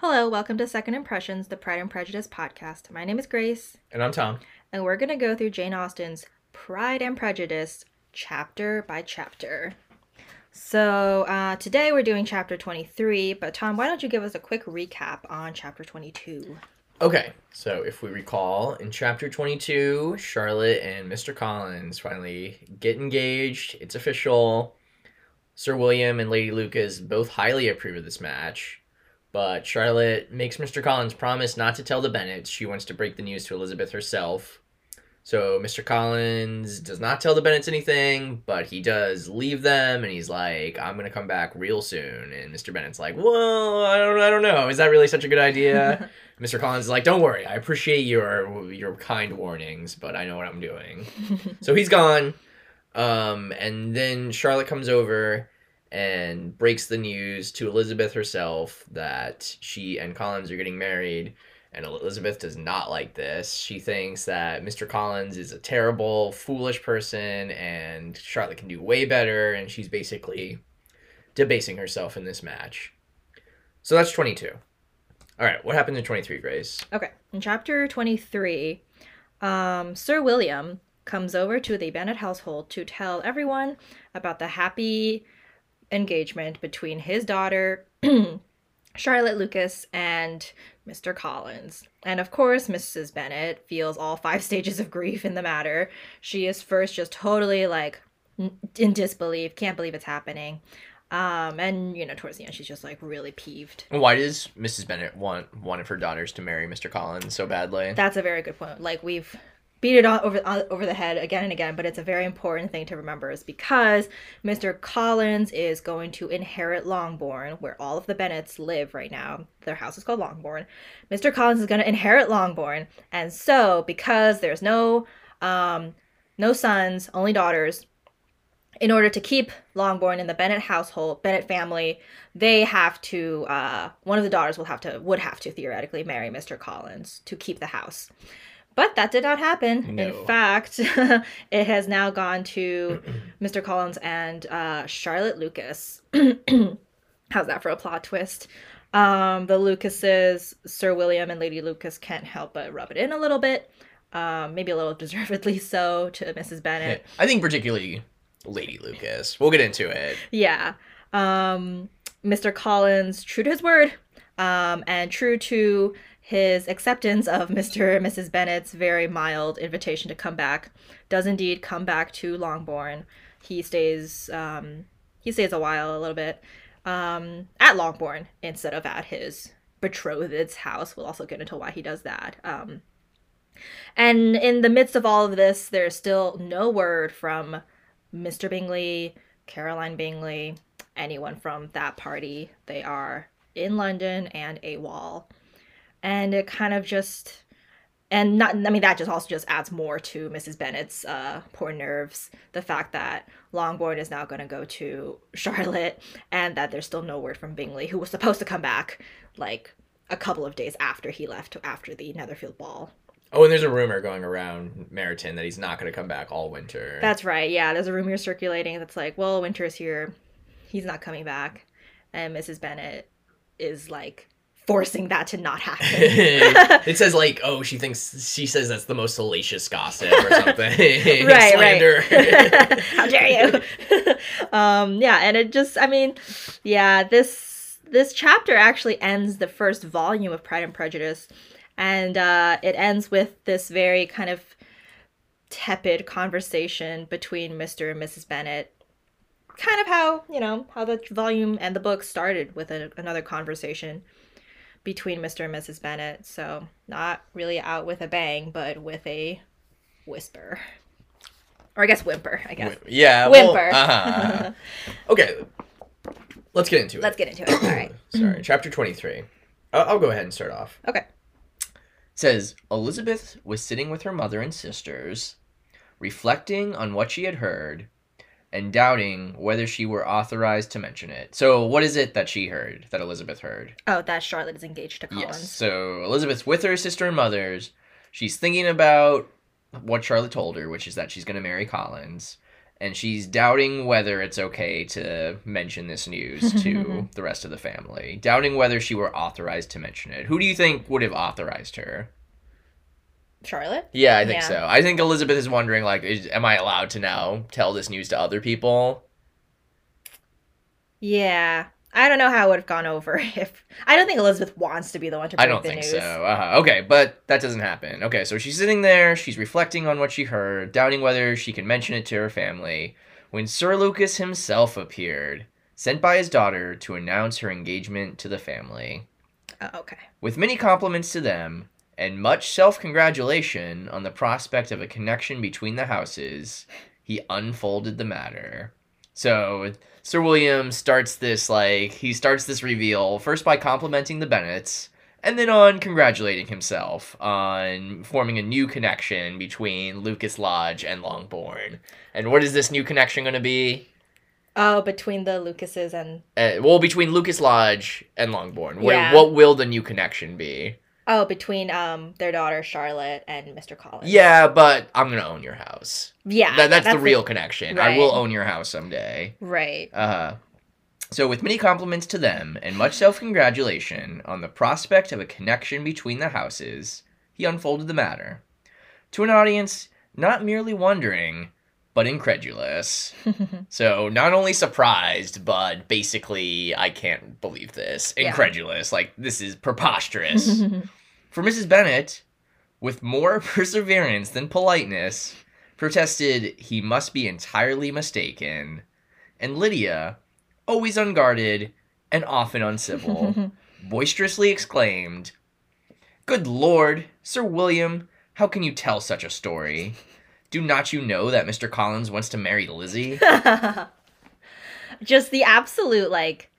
Hello, welcome to Second Impressions, the Pride and Prejudice podcast. My name is Grace, And I'm Tom. and we're going to go through Jane Austen's Pride and Prejudice chapter by chapter. So, uh, today we're doing chapter 23, but Tom, why don't you give us a quick recap on chapter 22? Okay, so if we recall, in chapter 22, Charlotte and Mr. Collins finally get engaged. It's official. Sir William and Lady Lucas both highly approve of this match, but Charlotte makes Mr. Collins promise not to tell the Bennets. She wants to break the news to Elizabeth herself. So Mr. Collins does not tell the Bennets anything, but he does leave them, and he's like, "I'm gonna come back real soon." And Mr. Bennet's like, "Well, I don't, I don't know. Is that really such a good idea?" Mr. Collins is like, "Don't worry. I appreciate your your kind warnings, but I know what I'm doing." so he's gone. Um, and then Charlotte comes over and breaks the news to Elizabeth herself that she and Collins are getting married. And Elizabeth does not like this. She thinks that Mr. Collins is a terrible, foolish person, and Charlotte can do way better. And she's basically debasing herself in this match. So that's 22. All right, what happens in 23, Grace? Okay, in chapter 23, um, Sir William comes over to the Bennet household to tell everyone about the happy engagement between his daughter, Charlotte Lucas, and Mr. Collins. And of course, Mrs. Bennet feels all five stages of grief in the matter. She is first just totally like in disbelief, can't believe it's happening. Um, and you know, towards the end, she's just like really peeved. Why does Mrs. Bennet want one of her daughters to marry Mr. Collins so badly? That's a very good point. Like we've beat it over on, over the head again and again, but it's a very important thing to remember is because Mr. Collins is going to inherit Longbourn, where all of the Bennets live right now. Their house is called Longbourn. Mr. Collins is going to inherit Longbourn, and so because there's no um no sons, only daughters, in order to keep Longbourn in the Bennet household, Bennet family, they have to uh, one of the daughters will have to would have to theoretically marry Mr. Collins to keep the house. But that did not happen. No. In fact, it has now gone to Mr. Collins and uh, Charlotte Lucas. How's that for a plot twist? Um, the Lucases, Sir William and Lady Lucas, can't help but rub it in a little bit. Um, maybe a little deservedly so to Mrs. Bennet. I think particularly Lady Lucas. We'll get into it. Yeah. Um, Mr. Collins, true to his word, um, and true to his acceptance of Mr. and Mrs. Bennet's very mild invitation to come back, does indeed come back to Longbourn. He stays, um, he stays a while, a little bit, um, at Longbourn instead of at his betrothed's house. We'll also get into why he does that. Um, and in the midst of all of this, there's still no word from Mr. Bingley, Caroline Bingley, anyone from that party. They are in London and AWOL. And it kind of just and not I mean that just also just adds more to Mrs. Bennet's uh poor nerves. The fact that Longbourn is now gonna go to Charlotte and that there's still no word from Bingley, who was supposed to come back like a couple of days after he left after the Netherfield ball. Oh, and there's a rumor going around Meryton that he's not going to come back all winter. That's right. Yeah, there's a rumor circulating that's like, well, winter's here. He's not coming back. And Mrs. Bennet is like forcing that to not happen. it says like, oh, she thinks she says that's the most salacious gossip or something. right, Slander. right. How dare you? um, yeah, and it just, I mean, yeah, this this chapter actually ends the first volume of Pride and Prejudice, and uh, it ends with this very kind of tepid conversation between Mr. and Mrs. Bennet. Kind of how you know how the volume and the book started with a, another conversation between Mr. and Mrs. Bennet. So not really out with a bang, but with a whisper. Or I guess whimper, I guess. yeah. well, Whimper. uh-huh. Okay. Let's get into it. Let's get into it. All right. Sorry, chapter 23. I'll, I'll go ahead and start off. Okay. says Elizabeth was sitting with her mother and sisters, reflecting on what she had heard and doubting whether she were authorized to mention it. So, what is it that she heard, that Elizabeth heard? Oh, that Charlotte is engaged to Collins. Yes. So, Elizabeth's with her sister and mothers. She's thinking about what Charlotte told her, which is that she's going to marry Collins. and she's doubting whether it's okay to mention this news to the rest of the family. Doubting whether she were authorized to mention it. Who do you think would have authorized her? Charlotte? Yeah, I think Yeah. so. I think Elizabeth is wondering, like, is, am I allowed to now tell this news to other people? Yeah. I don't know how it would have gone over if I don't think Elizabeth wants to be the one to break the news. I don't think news. so. Uh-huh. Okay, but that doesn't happen. Okay, so she's sitting there, she's reflecting on what she heard, doubting whether she can mention it to her family, when Sir Lucas himself appeared, sent by his daughter to announce her engagement to the family. Oh, okay. With many compliments to them, and much self congratulation on the prospect of a connection between the houses, he unfolded the matter. So, Sir William starts this, like, he starts this reveal first by complimenting the Bennets, and then on congratulating himself on forming a new connection between Lucas Lodge and Longbourn. And what is this new connection going to be? Oh, between the Lucases and Uh, well, between Lucas Lodge and Longbourn. Yeah. What will the new connection be? Oh, between um their daughter Charlotte and Mr. Collins. Yeah, but I'm gonna own your house. Yeah. That, that's, the it. real connection. I will own your house someday. Right. Uh, so, with many compliments to them and much self congratulation on the prospect of a connection between the houses, he unfolded the matter to an audience not merely wondering, but incredulous. So, not only surprised, but basically, I can't believe this. Yeah. Incredulous. Like, this is preposterous. For Mrs. Bennet, with more perseverance than politeness, protested he must be entirely mistaken, and Lydia, always unguarded and often uncivil, boisterously exclaimed, Good Lord, Sir William, how can you tell such a story? Do not you know that Mr. Collins wants to marry Lizzie? just the absolute like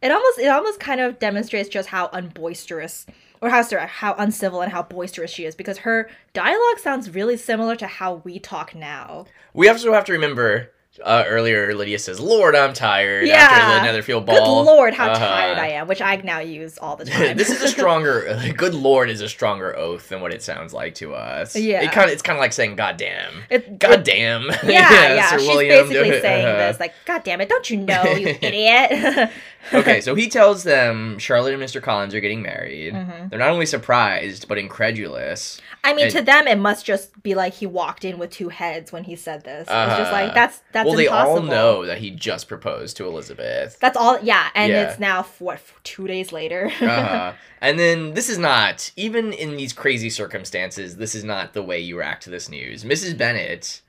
it almost it almost kind of demonstrates just how unboisterous or how how uncivil and how boisterous she is because her dialogue sounds really similar to how we talk now. we also have to remember uh, earlier Lydia says, Lord, I'm tired Yeah. after the Netherfield ball. Good lord, how Uh-huh. tired I am, which I now use all the time. this is a stronger good lord is a stronger oath than what it sounds like to us Yeah. it kind of it's kind of like saying god damn It- god it- damn yeah, yeah. Sir She's William, basically saying uh-huh. this, like, God damn it, don't you know, you idiot? Okay so he tells them charlotte and mr collins are getting married Mhm. they're not only surprised but incredulous I mean, And- to them, it must just be like he walked in with two heads when he said this. It's just like Uh-huh. that's that's well they impossible. all know that he just proposed to elizabeth That's all. Yeah, and Yeah. it's now what two days later. uh-huh. and then this is not even in these crazy circumstances this is not the way you react to this news mrs bennet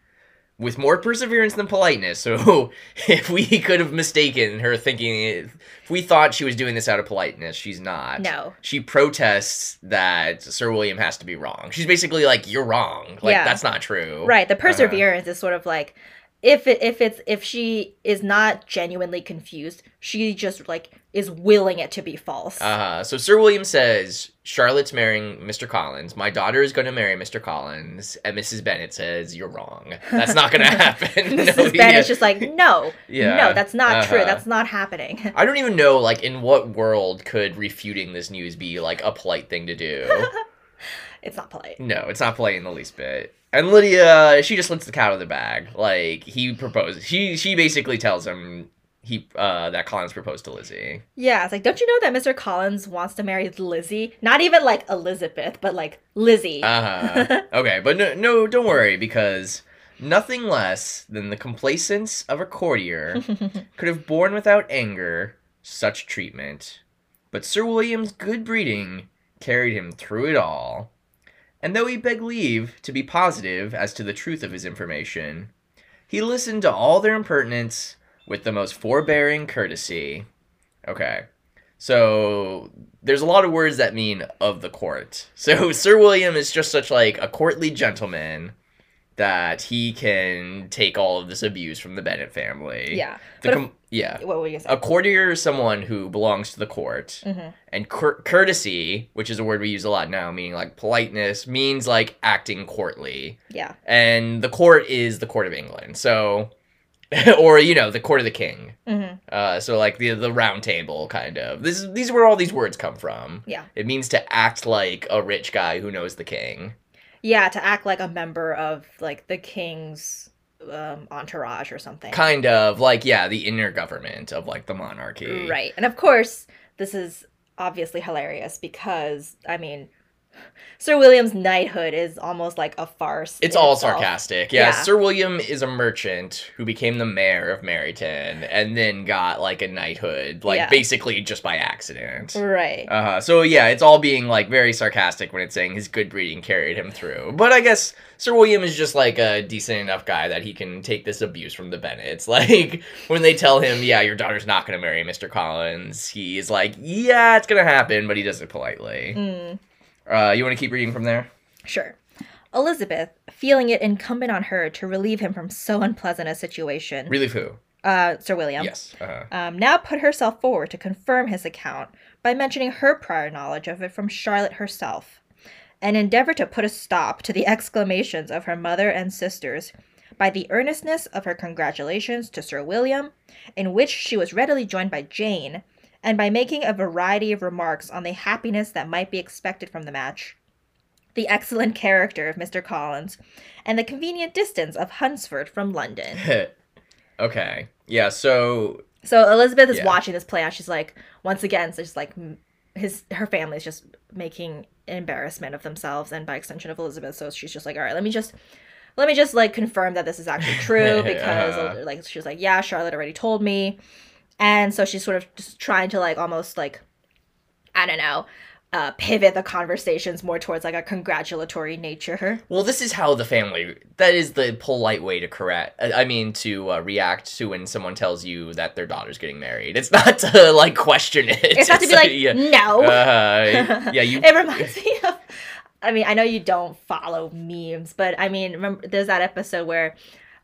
with more perseverance than politeness so if we could have mistaken her thinking if we thought she was doing this out of politeness she's not no. she protests that sir william has to be wrong she's basically like you're wrong like Yeah. that's not true Right. The Uh-huh. perseverance is sort of like if it, if it's if she is not genuinely confused, she just like is willing it to be false. Uh-huh. So Sir William says Charlotte's marrying Mr. Collins. My daughter is going to marry Mr. Collins, and Mrs. Bennet says you're wrong. That's not going to happen. Mrs. No, Bennet's yeah. just like, no, Yeah. no, that's not true. Uh-huh. That's not happening. I don't even know, like, in what world could refuting this news be like a polite thing to do? it's not polite. no, it's not polite in the least bit. And Lydia, she just lets the cat out of the bag. Like he proposes. She she basically tells him he uh that Collins proposed to Lizzie. Yeah, it's like, don't you know that Mr. Collins wants to marry Lizzie? Not even like Elizabeth, but like Lizzie. Uh-huh. okay, but no, no, don't worry because nothing less than the complacence of a courtier could have borne without anger such treatment. But Sir William's good breeding carried him through it all. And though he begged leave to be positive as to the truth of his information, he listened to all their impertinence with the most forbearing courtesy. Okay. So there's a lot of words that mean of the court. So Sir William is just such like a courtly gentleman that he can take all of this abuse from the Bennet family. yeah. Com- yeah. what were you A gonna courtier is someone who belongs to the court. say? hmm And cour- courtesy, which is a word we use a lot now, meaning like politeness, means like acting courtly. Yeah. And the court is the court of England. So, or, you know, the court of the king. hmm Uh, so like the the round table kind of. This is these are where all these words come from. Yeah. It means to act like a rich guy who knows the king. Yeah, to act like a member of like the king's um, entourage or something. Kind of like yeah, the inner government of like the monarchy. Right. And of course, this is obviously hilarious because, I mean, Sir William's knighthood is almost like a farce. It's all itself. sarcastic. Yeah, Yeah. Sir William is a merchant who became the mayor of Meryton and then got like a knighthood, like Yeah. basically just by accident. Right. Uh-huh. So yeah, it's all being like very sarcastic when it's saying his good breeding carried him through. But I guess Sir William is just like a decent enough guy that he can take this abuse from the Bennets. Like when they tell him, "Yeah, your daughter's not going to marry Mr. Collins," he is like, "Yeah, it's going to happen," but he does it politely. Mm, Uh, you want to keep reading from there? sure. Elizabeth, feeling it incumbent on her to relieve him from so unpleasant a situation, Relief who? uh, Sir William, Yes. Uh-huh. um, now put herself forward to confirm his account by mentioning her prior knowledge of it from Charlotte herself, and endeavored to put a stop to the exclamations of her mother and sisters by the earnestness of her congratulations to Sir William, in which she was readily joined by Jane, and by making a variety of remarks on the happiness that might be expected from the match, the excellent character of Mr. Collins, and the convenient distance of Hunsford from London. okay. Yeah. So So Elizabeth is Yeah. watching this play out. She's like, once again, it's just like his her family's just making an embarrassment of themselves, and by extension of Elizabeth. So she's just like, all right, let me just. Let me just like confirm that this is actually true because Uh-huh. like she's like, yeah, Charlotte already told me, and so she's sort of just trying to like almost like, I don't know, uh, pivot the conversations more towards like a congratulatory nature. Well, this is how the family. That is the polite way to correct. I mean, to uh, react to when someone tells you that their daughter's getting married. It's not to like question it. It's not to be like, yeah. no. Uh, yeah, you. it reminds me of i mean i know you don't follow memes but i mean remember there's that episode where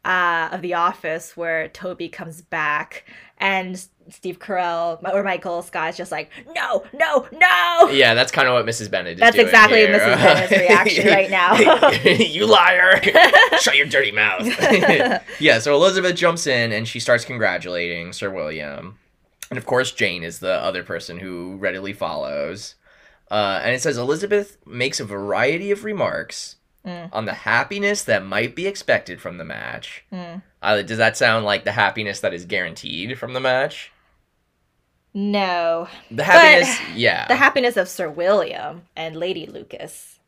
uh of the office where toby comes back and steve carell or michael scott's just like no no no Yeah, that's kind of what Mrs. Bennet is That's exactly here. Mrs. Bennet's reaction right now. you liar! Shut your dirty mouth. yeah, so Elizabeth jumps in and she starts congratulating Sir William. And of course, Jane is the other person who readily follows. Uh, and it says Elizabeth makes a variety of remarks Mm. on the happiness that might be expected from the match. Mm. Uh, does that sound like the happiness that is guaranteed from the match? no The happiness, yeah. the happiness of sir william and lady lucas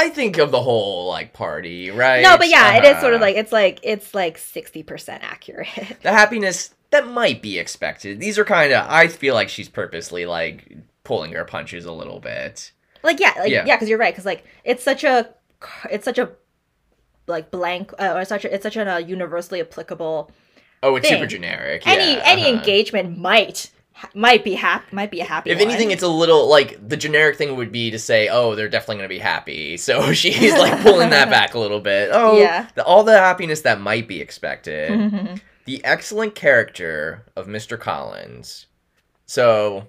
I think of the whole like party, right? no but yeah it is sort of Uh-huh. like it's like it's like 60% accurate the happiness that might be expected. These are kind of I feel like she's purposely like pulling her punches a little bit. like yeah like Yeah. yeah because you're right because like it's such a it's such a like blank uh, or such a, it's such a uh, universally applicable Oh, it's super generic. any yeah, any uh-huh. engagement might might be hap might be a happy If one. anything, it's a little like the generic thing would be to say, "Oh, they're definitely going to be happy." So she's like pulling that back a little bit. Oh, Yeah. the, all the happiness that might be expected. the excellent character of Mr. Collins. So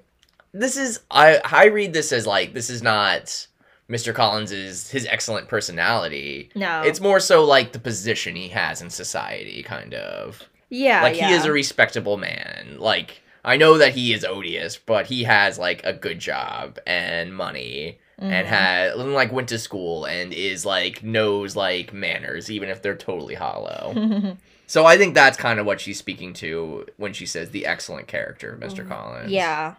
this is I I read this as like this is not Mr. Collins is his excellent personality. no It's more so like the position he has in society, kind of. yeah like yeah. he is a respectable man. Like I know that he is odious, but he has like a good job and money and Mhm. had like went to school and is like knows like manners even if they're totally hollow. So I think that's kind of what she's speaking to when she says the excellent character of Mr. Collins. yeah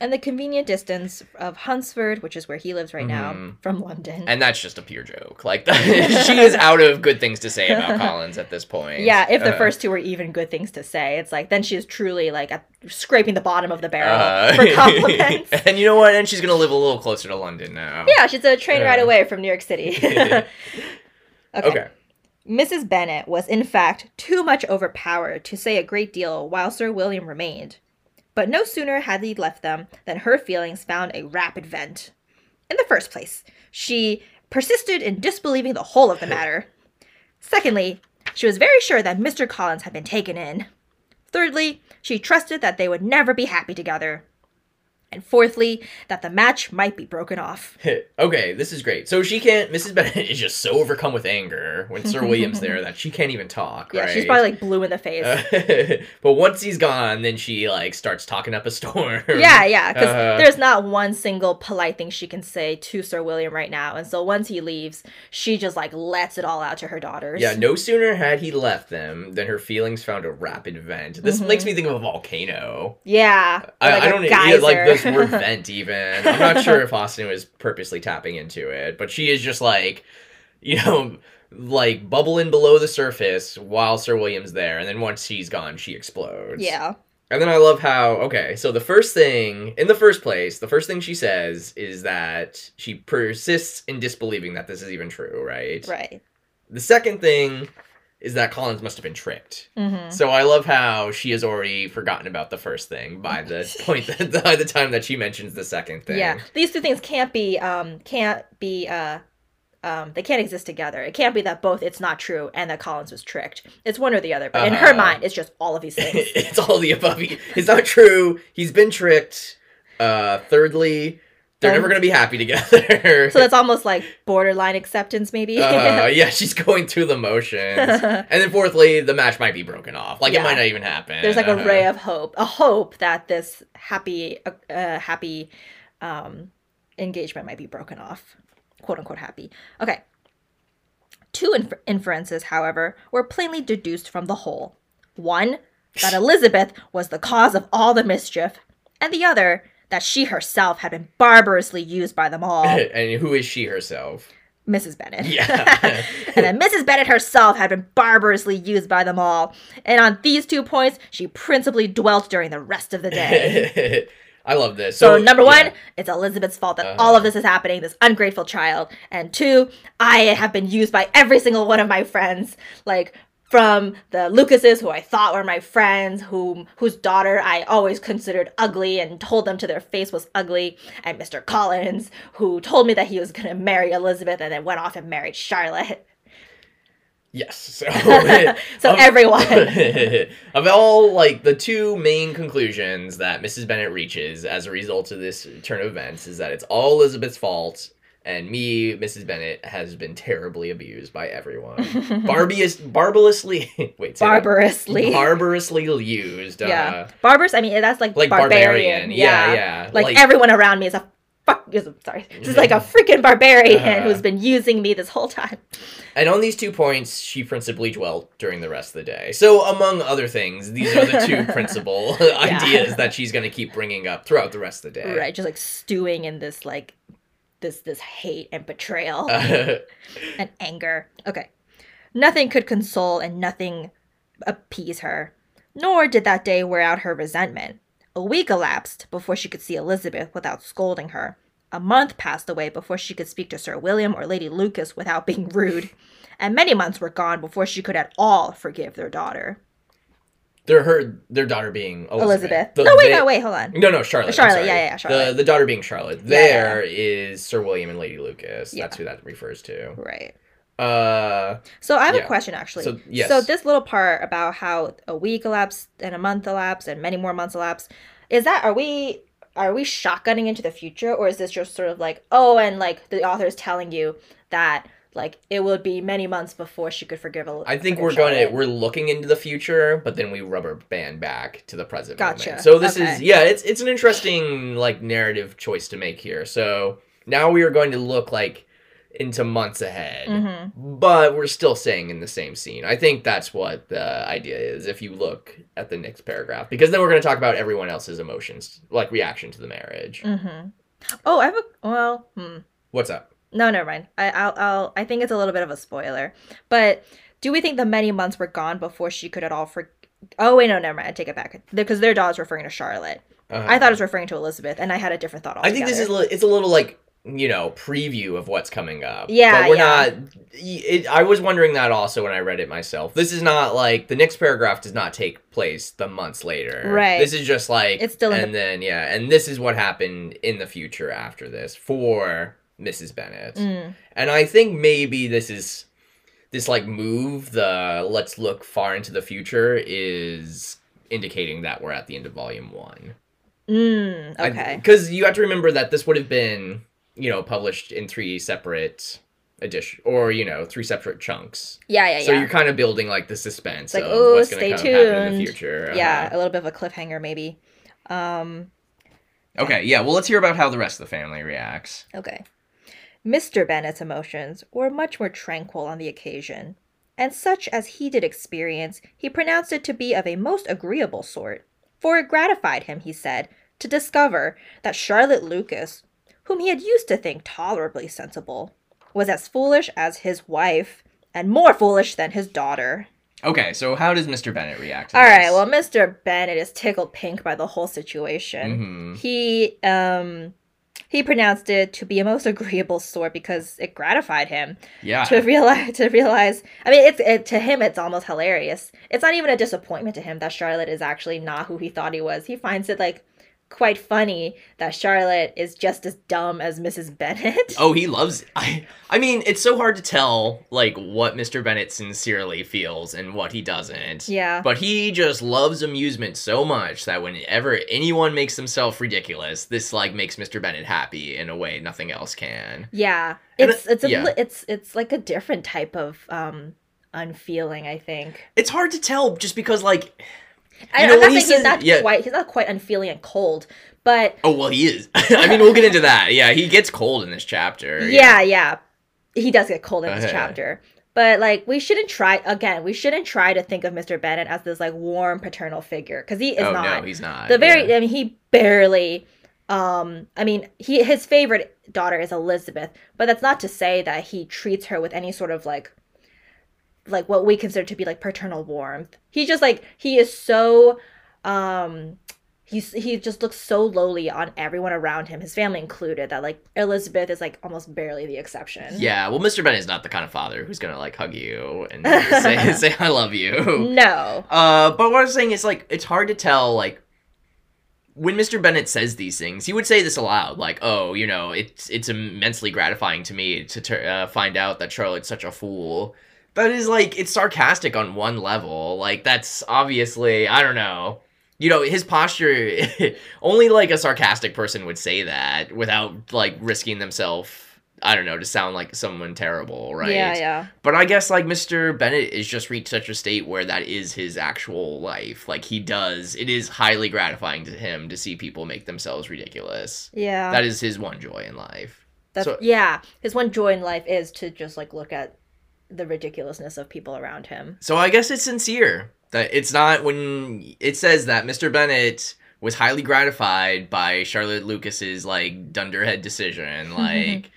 and the convenient distance of Hunsford, which is where he lives right now, Mhm. from London. And that's just a pure joke. Like she is out of good things to say about Collins at this point. yeah, if the Uh, first two were even good things to say, it's like then she's truly like scraping the bottom of the barrel uh, for compliments. and you know what? And she's gonna live a little closer to London now. yeah, she's a train ride Uh. away from New York City. okay. Okay. Mrs. Bennet was in fact too much overpowered to say a great deal while Sir William remained. But no sooner had he left them than her feelings found a rapid vent. In the first place, she persisted in disbelieving the whole of the matter. Secondly, she was very sure that Mr. Collins had been taken in. Thirdly, she trusted that they would never be happy together. And fourthly, that the match might be broken off. okay, this is great. So she can't. Mrs. Bennet is just so overcome with anger when Sir William's there that she can't even talk. Yeah, right? she's probably like blue in the face. Uh, but once he's gone, then she like starts talking up a storm. yeah, yeah, because Uh, there's not one single polite thing she can say to Sir William right now. And so once he leaves, she just like lets it all out to her daughters. Yeah, no sooner had he left them than her feelings found a rapid vent. This Mhm. makes me think of a volcano. Yeah. I, like I a don't yeah, like geyser. Word vent even. I'm not sure if Austen was purposely tapping into it, but she is just like, you know, like bubbling below the surface while Sir William's there, and then once he's gone, she explodes. yeah. And then I love how okay, so the first thing in the first place, the first thing she says is that she persists in disbelieving that this is even true, right? Right. The second thing is that Collins must have been tricked. hmm So I love how she has already forgotten about the first thing by the point that by the time that she mentions the second thing. Yeah. These two things can't be um can't be uh um they can't exist together. It can't be that both it's not true and that Collins was tricked. It's one or the other. But in her Uh-huh. mind, it's just all of these things. it's all the above. It's not true. He's been tricked. Uh thirdly, they're never going to be happy together. so that's almost like borderline acceptance, maybe. uh, yeah, she's going through the motions. and then fourthly, the match might be broken off. Like Yeah. it might not even happen. There's like a Uh, ray of hope, a hope that this happy, uh, uh, happy um, engagement might be broken off, quote unquote happy. Okay. Two infer- inferences, however, were plainly deduced from the whole. One, that Elizabeth was the cause of all the mischief, and the other, that she herself had been barbarously used by them all. and who is she herself? Mrs. Bennet. Yeah. and then Mrs. Bennet herself had been barbarously used by them all. And on these two points, she principally dwelt during the rest of the day. I love this. So, number one, yeah. it's Elizabeth's fault that Uh-huh. all of this is happening, this ungrateful child. And two, I have been used by every single one of my friends, like from the Lucases, who I thought were my friends, whom whose daughter I always considered ugly and told them to their face was ugly, and Mr. Collins, who told me that he was gonna marry Elizabeth and then went off and married Charlotte. Yes. So, So of- everyone. of all like the two main conclusions that Mrs. Bennet reaches as a result of this turn of events is that it's all Elizabeth's fault and me, Mrs. Bennet, has been terribly abused by everyone. Barbious, barbarously, wait. Barbarously. barbarously used. yeah. Uh, Barbarous, I mean, that's like, like barbarian. barbarian. Yeah, yeah. Like, everyone around me is a fuck. is- Sorry. This is like a freaking barbarian Uh-huh. who's been using me this whole time. And on these two points, she principally dwelt during the rest of the day. So, among other things, these are the two principal ideas that she's going to keep bringing up throughout the rest of the day. Right. Just like stewing in this, like, this this hate and betrayal and anger. Okay. Nothing could console and nothing appease her. Nor did that day wear out her resentment. A week elapsed before she could see Elizabeth without scolding her. A month passed away before she could speak to Sir William or Lady Lucas without being rude. And many months were gone before she could at all forgive their daughter. Their her their daughter being Elizabeth. Elizabeth. The- no, wait, they- no, wait, hold on. No, no, Charlotte. Charlotte, yeah, yeah, yeah, Charlotte. The the daughter being Charlotte. Yeah, yeah, There is Sir William and Lady Lucas. Yeah. That's who that refers to. Right. Uh, So I have Yeah. a question actually. So, yes. So this little part about how a week elapsed and a month elapsed and many more months elapsed, is that are we are we shotgunning into the future or is this just sort of like oh and like the author is telling you that like it would be many months before she could forgive a I think we're going to we're looking into the future, but then we rubber band back to the present Gotcha. moment. So this Okay. is yeah, it's it's an interesting like narrative choice to make here. So now we are going to look like into months ahead. Mhm. But we're still staying in the same scene. I think that's what the idea is if you look at the next paragraph. Because then we're going to talk about everyone else's emotions, like reaction to the marriage. Mhm. Oh, I have a well, hmm. What's up? No, never mind. I, I'll, I'll, I think it's a little bit of a spoiler. But do we think the many months were gone before she could at all for? Oh wait, no, never mind. I take it back because their daughter's referring to Charlotte. Uh, I thought it was referring to Elizabeth, and I had a different thought. I think this is li- it's a little like you know preview of what's coming up. Yeah, but we're yeah. not. It, I was wondering that also when I read it myself. This is not like the next paragraph does not take place the months later. Right. This is just like It's still and then yeah, and this is what happened in the future after this for Mrs. Bennet. Mm, And I think maybe this is this like move, the let's look far into the future is indicating that we're at the end of volume one. Mm, okay. Because you have to remember that this would have been, you know, published in three separate edition or you know three separate chunks. yeah, yeah, yeah. So you're kind of building like the suspense like, oh "Ooh, what's going to stay happen in the future. yeah, Uh-huh. a little bit of a cliffhanger maybe. Um, Okay, yeah. Well, let's hear about how the rest of the family reacts. okay. Mr. Bennet's emotions were much more tranquil on the occasion, and such as he did experience, he pronounced it to be of a most agreeable sort. For it gratified him, he said, to discover that Charlotte Lucas, whom he had used to think tolerably sensible, was as foolish as his wife, and more foolish than his daughter. Okay, so how does Mr. Bennet react? To All this? right, well, Mr. Bennet is tickled pink by the whole situation. Mhm. He um he pronounced it to be a most agreeable sort because it gratified him yeah, to realize to realize. I mean, it's it, to him it's almost hilarious. It's not even a disappointment to him that Charlotte is actually not who he thought he was. He finds it like quite funny that Charlotte is just as dumb as Mrs. Bennet. Oh, he loves. I. I mean, it's so hard to tell like what Mr. Bennet sincerely feels and what he doesn't. yeah. But he just loves amusement so much that whenever anyone makes themselves ridiculous, this like makes Mr. Bennet happy in a way nothing else can. Yeah, And it's it's a yeah. it's it's like a different type of um unfeeling. I think. It's hard to tell just because like I, I'm not saying he's not yeah. quite he's not quite unfeeling and cold, but oh well he is. I mean we'll get into that. Yeah, he gets cold in this chapter. yeah, yeah, he does get cold in this chapter. But like we shouldn't try again. We shouldn't try to think of Mr. Bennet as this like warm paternal figure because he is oh not. no, he's not. the very yeah. I mean he barely um I mean he his favorite daughter is Elizabeth, but that's not to say that he treats her with any sort of like like what we consider to be like paternal warmth. He just like he is so um he's he just looks so lowly on everyone around him, his family included, that like Elizabeth is like almost barely the exception. Yeah, well, Mr. Bennet's not the kind of father who's gonna like hug you and say, say I love you. No. Uh, but what I'm saying is like it's hard to tell like when Mr. Bennet says these things, he would say this aloud, like, "Oh, you know, it's it's immensely gratifying to me to tur- uh, find out that Charlotte's such a fool." That is like it's sarcastic on one level. Like that's obviously I don't know. You know, his posture only like a sarcastic person would say that without like risking themselves. I don't know to sound like someone terrible, right? Yeah, yeah. But I guess like Mr. Bennet is just reached such a state where that is his actual life. Like he does, it is highly gratifying to him to see people make themselves ridiculous. Yeah. That is his one joy in life. That's so- yeah. His one joy in life is to just like look at the ridiculousness of people around him. So I guess it's sincere. That it's not when it says that Mr. Bennet was highly gratified by Charlotte Lucas's like dunderhead decision. Like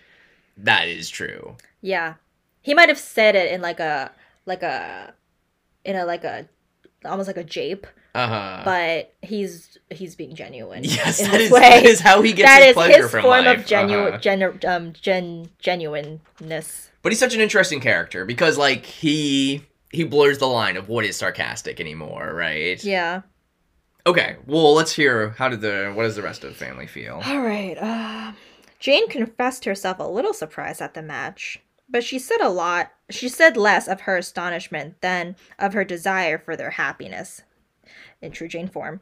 that is true. Yeah. He might have said it in like a like a in a like a almost like a jape, Uh huh. but he's he's being genuine. yes, in that is, way. that is how he gets That his is pleasure his from form life. of genu- Uh-huh. um, gen- genuineness. But he's such an interesting character because like he he blurs the line of what is sarcastic anymore, right? Yeah. Okay, well let's hear how did the what does the rest of the family feel? All right. Uh, Jane confessed herself a little surprised at the match, but she said a lot. She said less of her astonishment than of her desire for their happiness, in true Jane form.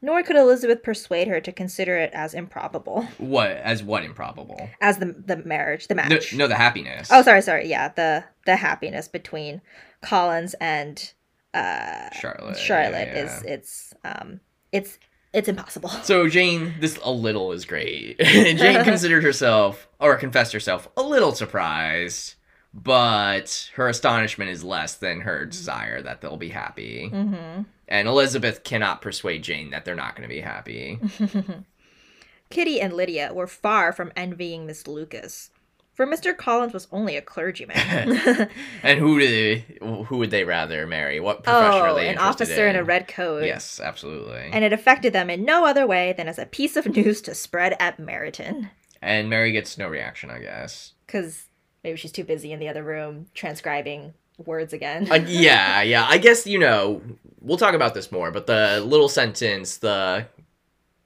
Nor could Elizabeth persuade her to consider it as improbable What as what improbable? as the the marriage, the No, match. no, the happiness. Oh, sorry, sorry. Yeah, the the happiness between Collins and uh, Charlotte. Charlotte yeah, is it's um it's it's impossible. So Jane, this a little is great. Jane considered herself or confessed herself a little surprised, but her astonishment is less than her desire that they'll be happy. Mm-hmm. And Elizabeth cannot persuade Jane that they're not going to be happy. Kitty and Lydia were far from envying Miss Lucas, for Mr. Collins was only a clergyman. and who do they, who would they rather marry? What profession are oh, an officer in a red coat. Yes, absolutely. And it affected them in no other way than as a piece of news to spread at Meryton. And Mary gets no reaction, I guess. Because maybe she's too busy in the other room transcribing words again. Uh, yeah, yeah. I guess you know we'll talk about this more, but the little sentence, the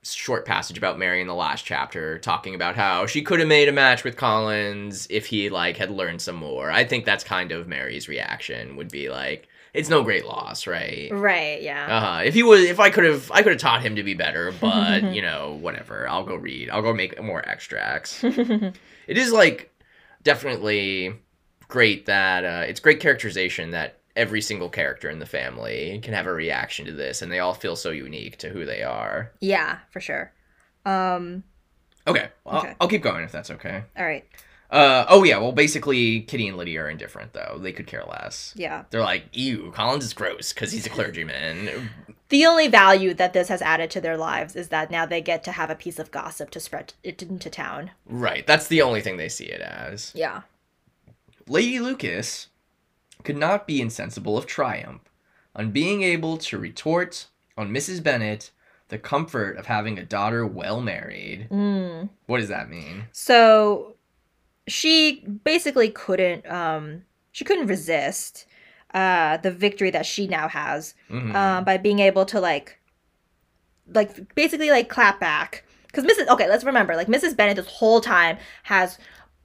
short passage about Mary in the last chapter, talking about how she could have made a match with Collins if he like had learned some more. I think that's kind of Mary's reaction would be like, it's no great loss, right? Right, yeah. Uh, if he was, if I could have, I could have taught him to be better, but you know, whatever. I'll go read. I'll go make more extracts. it is like definitely great that uh, it's great characterization that every single character in the family can have a reaction to this, and they all feel so unique to who they are. yeah, for sure. Um, Okay, well, Okay. I'll, I'll keep going if that's okay. all right. Uh, oh yeah, well basically Kitty and Lydia are indifferent though. They could care less. Yeah. They're like, ew, Collins is gross because he's a clergyman. The only value that this has added to their lives is that now they get to have a piece of gossip to spread it into town. right. That's the only thing they see it as. Yeah. Lady Lucas could not be insensible of triumph on being able to retort on Mrs. Bennet the comfort of having a daughter well married. Mm. What does that mean? So she basically couldn't um she couldn't resist uh the victory that she now has Mhm. um by being able to like like basically like clap back because mrs okay let's remember like mrs bennet this whole time has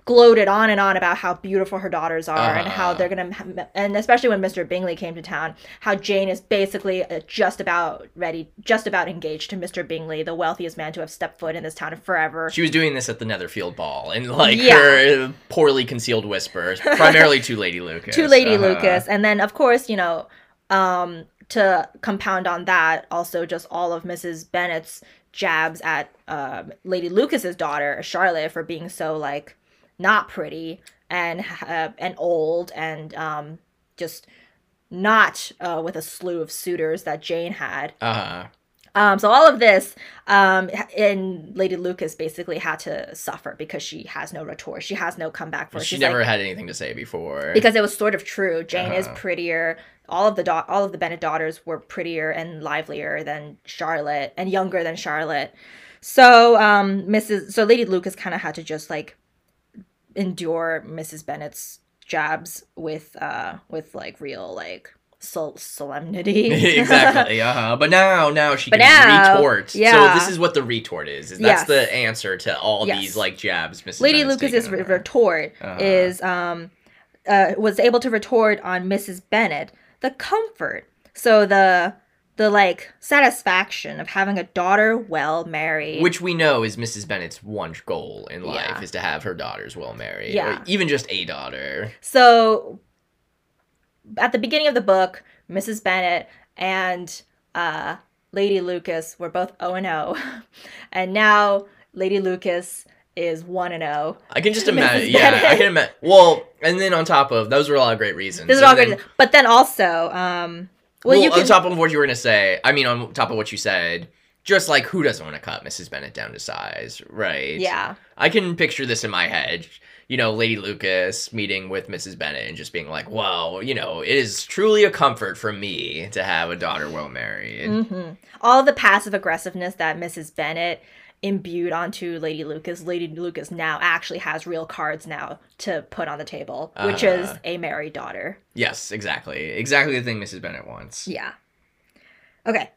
gloated on and on about how beautiful her daughters are and how Uh-huh. they're gonna ha- and especially when mr bingley came to town how jane is basically uh, just about ready just about engaged to mr bingley the wealthiest man to have stepped foot in this town forever She was doing this at the Netherfield Ball, and like Yeah. her poorly concealed whispers, primarily to Lady Lucas. to Lady uh-huh. Lucas, and then of course, you know, um, to compound on that, also just all of Mrs. Bennet's jabs at um Lady Lucas's daughter Charlotte for being so like not pretty and uh, and old and um, just not uh, with a slew of suitors that Jane had. Uh, Um, so all of this, um, and Lady Lucas basically had to suffer because she has no retort. She has no comeback for she She's never like, had anything to say before. because it was sort of true. Jane is Uh-huh. prettier. All of the da- all of the Bennet daughters were prettier and livelier than Charlotte and younger than Charlotte. So um Mrs. So Lady Lucas kind of had to just like endure Mrs. Bennet's jabs with uh with like real like sol- solemnity. exactly. Uh huh. But now, now she But can now, retort. yeah. So this is what the retort is. is that's Yes. the answer to all Yes. these like jabs. Mrs. Lady Bennet's Lucas's re- retort Uh-huh. is um uh was able to retort on Mrs. Bennet the comfort. So the the like satisfaction of having a daughter well married. Which we know is Mrs. Bennet's one goal in life Yeah. is to have her daughters well married. Yeah. Or even just a daughter. so at the beginning of the book, Mrs. Bennet and uh Lady Lucas were both O and O. And now Lady Lucas is 1 and oh. 0. I can just imagine. Yeah, I can imagine. Well, and then on top of those were a lot of great reasons. This is all then- good. But then also um well, Well, you can on top of what you were gonna say, I mean, on top of what you said, just like who doesn't want to cut Mrs. Bennet down to size, right? Yeah. I can picture this in my head. You know, Lady Lucas meeting with Mrs. Bennet and just being like, "Well, you know, it is truly a comfort for me to have a daughter well married." hmm All the passive aggressiveness that Mrs. Bennet imbued onto Lady Lucas, Lady Lucas now actually has real cards now to put on the table, which is Uh-huh. a married daughter. Yes, exactly. Exactly the thing Mrs. Bennet wants. Yeah. Okay.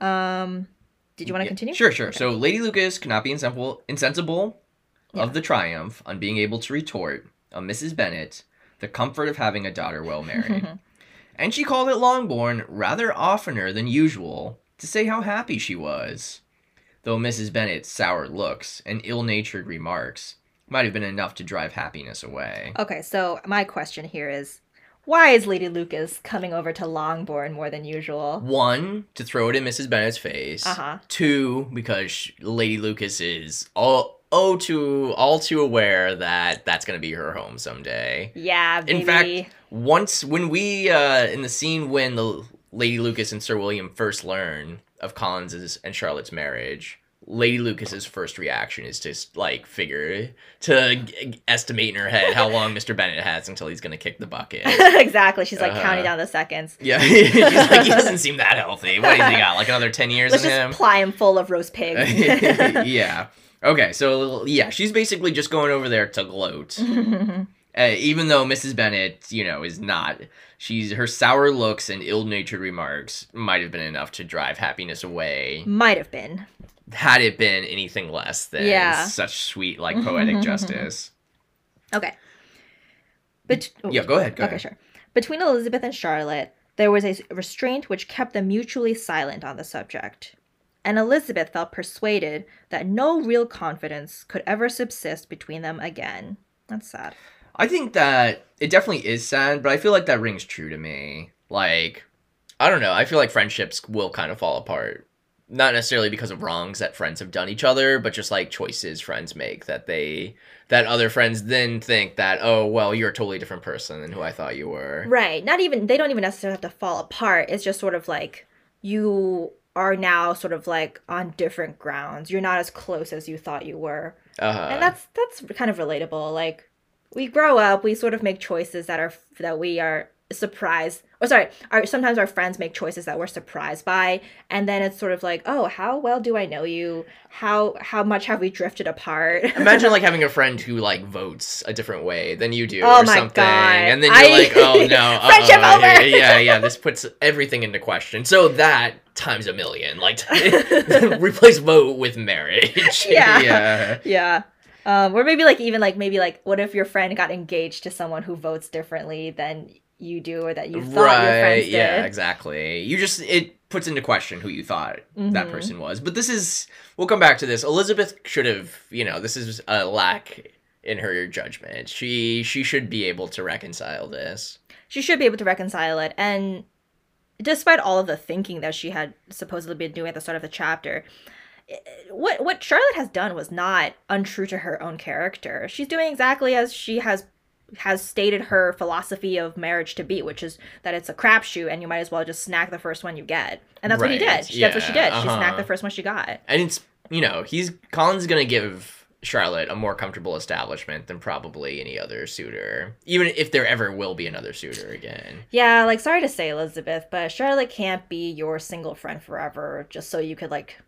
Um did you want to Yeah, continue? Sure, sure. So Lady Lucas cannot be insensible, insensible Yeah. of the triumph on being able to retort on Mrs. Bennet the comfort of having a daughter well married. and she called it Longbourn rather oftener than usual to say how happy she was. Though Mrs. Bennet's sour looks and ill natured remarks might have been enough to drive happiness away. Okay, so my question here is why is Lady Lucas coming over to Longbourn more than usual? One to throw it in Mrs. Bennet's face. Uh-huh. Two because Lady Lucas is all oh too all too aware that that's gonna be her home someday. Yeah, baby. In fact, once when we uh in the scene when the Lady Lucas and Sir William first learn of Collins's and Charlotte's marriage, Lady Lucas's first reaction is to like figure to g- estimate in her head how long Mr. Bennet has until he's gonna kick the bucket. exactly. She's like Uh-huh. counting down the seconds. Yeah, she's like he doesn't seem that healthy. What has he got? Like another ten years Let's in just him? ply him full of roast pig. yeah. Okay, so yeah, she's basically just going over there to gloat. Uh, even though Mrs. Bennet, you know, is not, she's her sour looks and ill-natured remarks might have been enough to drive happiness away. Might have been. Had it been anything less than Yeah. Such sweet, like poetic justice. Okay. But Yeah, go ahead. Go okay, ahead. sure. Between Elizabeth and Charlotte, There was a restraint which kept them mutually silent on the subject, and Elizabeth felt persuaded that no real confidence could ever subsist between them again. That's sad. I think that it definitely is sad, but I feel like that rings true to me. Like, I don't know. I feel like friendships will kind of fall apart. Not necessarily because of wrongs that friends have done each other, but just like choices friends make that they that other friends then think that oh well you're a totally different person than who I thought you were. Right. Not even they don't even necessarily have to fall apart. It's just sort of like you are now sort of like on different grounds. You're not as close as you thought you were. Uh-huh. and that's that's kind of relatable. Like we grow up, we sort of make choices that are that we are surprised or sorry our sometimes our friends make choices that we're surprised by and then it's sort of like oh how well do i know you how how much have we drifted apart Imagine like having a friend who like votes a different way than you do Oh or something, God. and then you're I- like, "Oh no, uh-uh, Friendship uh-oh, over. Yeah, yeah, yeah, This puts everything into question. So that times a million, like replace vote with marriage. Yeah. yeah. yeah um or maybe like even like maybe like what if your friend got engaged to someone who votes differently than you do or that you thought your friends did yeah, exactly. You just it puts into question who you thought that Mhm. person was. But this is we'll come back to this. Elizabeth should have, you know, this is a lack in her judgment. She she should be able to reconcile this. she should be able to reconcile it and despite all of the thinking that she had supposedly been doing at the start of the chapter what what charlotte has done was not untrue to her own character. She's doing exactly as she has has stated her philosophy of marriage to be which is that it's a crapshoot and you might as well just snack the first one you get. And that's what he did. She, that's what she did. She uh-huh. snacked the first one she got. And it's you know he's Collins gonna give Charlotte a more comfortable establishment than probably any other suitor, even if there ever will be another suitor again. yeah like sorry to say elizabeth but charlotte can't be your single friend forever just so you could like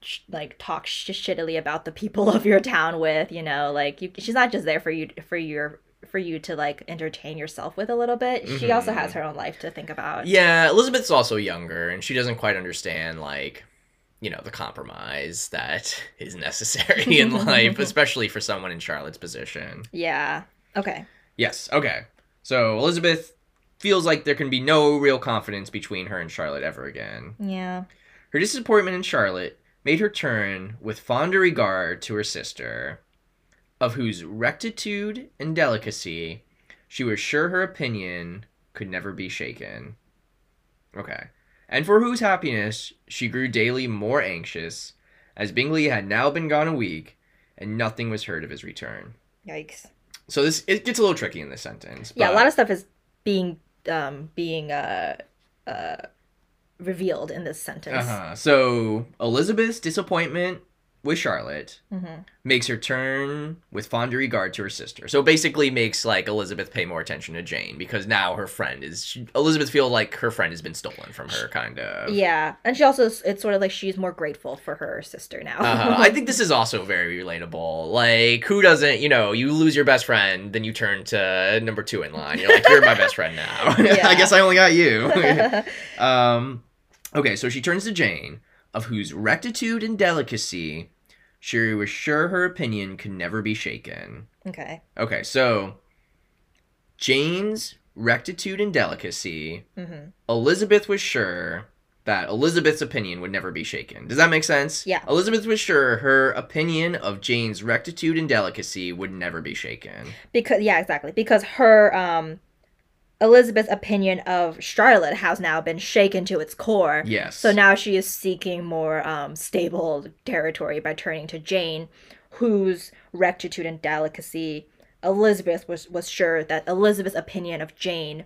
sh- like talk sh- shittily about the people of your town with you know like you she's not just there for you for your for you to like entertain yourself with a little bit she mm-hmm, also has mm-hmm. her own life to think about Yeah, Elizabeth's also younger, and she doesn't quite understand like you know the compromise that is necessary in life, especially for someone in Charlotte's position. yeah okay Yes. Okay. So Elizabeth feels like there can be no real confidence between her and Charlotte ever again. yeah Her disappointment in Charlotte made her turn with fonder regard to her sister, of whose rectitude and delicacy she was sure her opinion could never be shaken. Okay. And for whose happiness she grew daily more anxious, as Bingley had now been gone a week, and nothing was heard of his return. yikes So this it gets a little tricky in this sentence. yeah a lot of stuff is being um being uh uh revealed in this sentence Uh-huh. So Elizabeth's disappointment with Charlotte Mhm. makes her turn with fonder regard to her sister. So basically makes like Elizabeth pay more attention to Jane because now her friend is she, Elizabeth feel like her friend has been stolen from her kind of. yeah and she also it's sort of like she's more grateful for her sister now Uh-huh. I think this is also very relatable. Like, who doesn't, you know, you lose your best friend, then you turn to number two in line. You're like, you're my best friend now. I guess I only got you. Um, okay, so she turns to Jane, of whose rectitude and delicacy she was sure her opinion could never be shaken. okay Okay, so Jane's rectitude and delicacy, hmm Elizabeth was sure that Elizabeth's opinion would never be shaken. Does that make sense? Yeah. Elizabeth was sure her opinion of Jane's rectitude and delicacy would never be shaken. because yeah exactly because her um elizabeth's opinion of charlotte has now been shaken to its core Yes. so now she is seeking more um stable territory by turning to jane whose rectitude and delicacy elizabeth was was sure that elizabeth's opinion of jane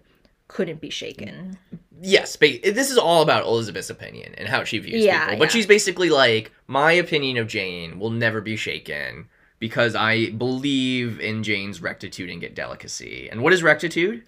couldn't be shaken Yes, ba- this is all about Elizabeth's opinion and how she views Yeah, people. But yeah. she's basically like, my opinion of Jane will never be shaken because I believe in Jane's rectitude and get delicacy. And what is rectitude?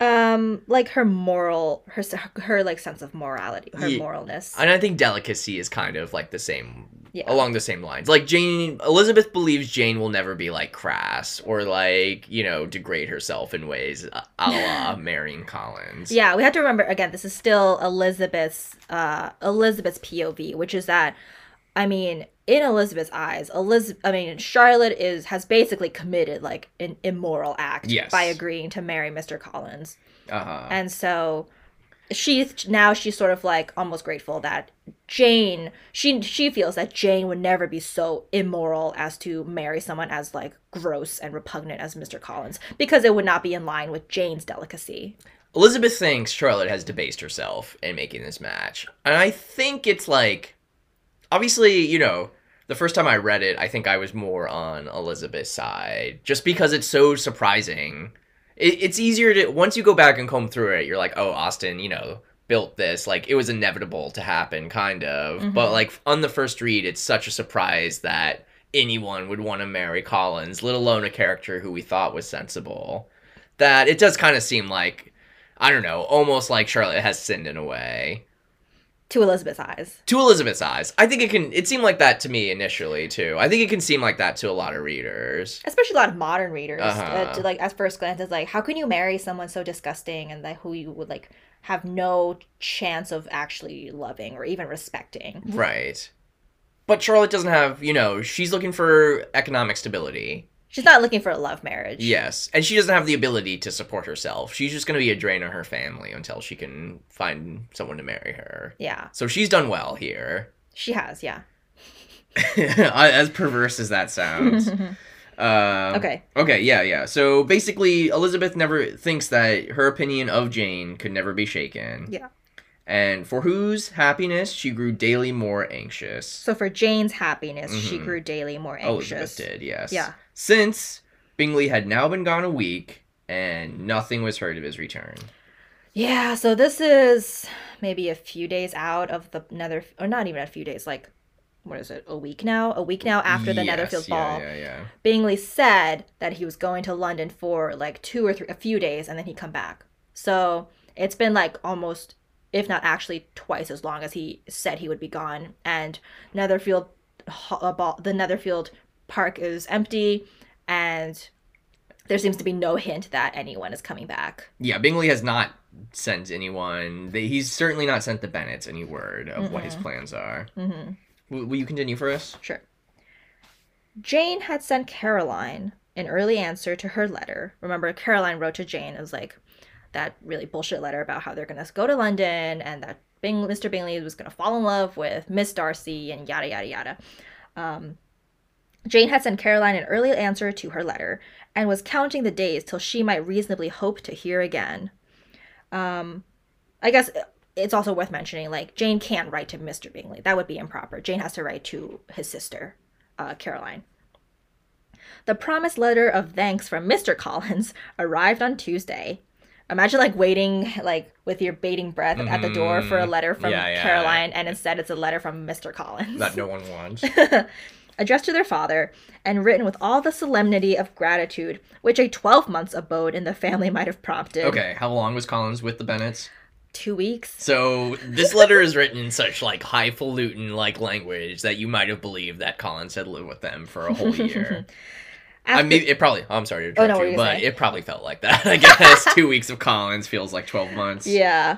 Um like her moral her her like sense of morality her Ye- moralness And I think delicacy is kind of like the same, Yeah. along the same lines. Like Jane, Elizabeth believes Jane will never be like crass or like, you know, degrade herself in ways a a la marrying Collins. Yeah, we have to remember again. This is still Elizabeth's uh, Elizabeth's POV, which is that, I mean, in Elizabeth's eyes, Elizabeth, I mean, Charlotte is has basically committed like an immoral act Yes. by agreeing to marry Mr. Collins, Uh-huh. and so she now she's sort of like almost grateful that Jane she she feels that Jane would never be so immoral as to marry someone as like gross and repugnant as Mr. Collins because it would not be in line with Jane's delicacy. Elizabeth thinks Charlotte has debased herself in making this match. And I think it's like obviously, you know, the first time I read it, I think I was more on Elizabeth's side just because it's so surprising. It, it's easier to once you go back and comb through it, you're like, "Oh, Austen, you know, built this like it was inevitable to happen kind of." Mhm. But like on the first read, it's such a surprise that anyone would want to marry Collins, let alone a character who we thought was sensible. That it does kind of seem like I don't know, almost like Charlotte has sinned in a way. To Elizabeth's eyes. To Elizabeth's eyes. I think it can it seemed like that to me initially too. I think it can seem like that to a lot of readers. Especially a lot of modern readers. Uh-huh. Uh, to, like at first glance is like how can you marry someone so disgusting and that who you would like have no chance of actually loving or even respecting. Right. But Charlotte doesn't have, you know, she's looking for economic stability. She's not looking for a love marriage. Yes. And she doesn't have the ability to support herself. She's just going to be a drain on her family until she can find someone to marry her. Yeah. So she's done well here. She has, yeah. as perverse as that sounds. Um, Okay. Okay, yeah, yeah. So basically, Elizabeth never thinks that her opinion of Jane could never be shaken. Yeah. And for whose happiness she grew daily more anxious. So for Jane's happiness, she Mhm. grew daily more anxious. Elizabeth did, yes. Yeah. Since Bingley had now been gone a week and nothing was heard of his return. Yeah, so this is maybe a few days out of the Nether, or not even a few days, like what is it, a week now? A week now after the Yes, Netherfield yeah, ball. Yeah, yeah. Bingley said that he was going to London for like two or three, a few days, and then he'd come back. So it's been like almost, if not actually twice as long as he said he would be gone. And Netherfield, uh, ball, the Netherfield Park is empty, and there seems to be no hint that anyone is coming back. Yeah, Bingley has not sent anyone. He's certainly not sent the Bennets any word of what his plans are. Mm-hmm. Will, will you continue for us? Sure. Jane had sent Caroline an early answer to her letter. Remember, Caroline wrote to Jane. It was like that really bullshit letter about how they're going to go to London and that Bing- Mr. Bingley was going to fall in love with Miss Darcy and yada, yada, yada. Um, Jane had sent Caroline an early answer to her letter and was counting the days till she might reasonably hope to hear again. Um, I guess it's also worth mentioning like Jane can't write to Mr. Bingley. That would be improper. Jane has to write to his sister, uh, Caroline. The promised letter of thanks from Mr. Collins arrived on Tuesday. Imagine like waiting like with your bating breath at the door for a letter from Mm-hmm. Yeah, yeah. Caroline and instead it's a letter from Mr. Collins That no one wants. addressed to their father, and written with all the solemnity of gratitude which a twelve months' abode in the family might have prompted. Okay, how long was Collins with the Bennets? Two weeks. So this letter is written in such like highfalutin like language that you might have believed that Collins had lived with them for a whole year. I mean, it probably. I'm sorry to Oh, interrupt no, you, you but saying? it probably felt like that. I guess two weeks of Collins feels like twelve months. Yeah.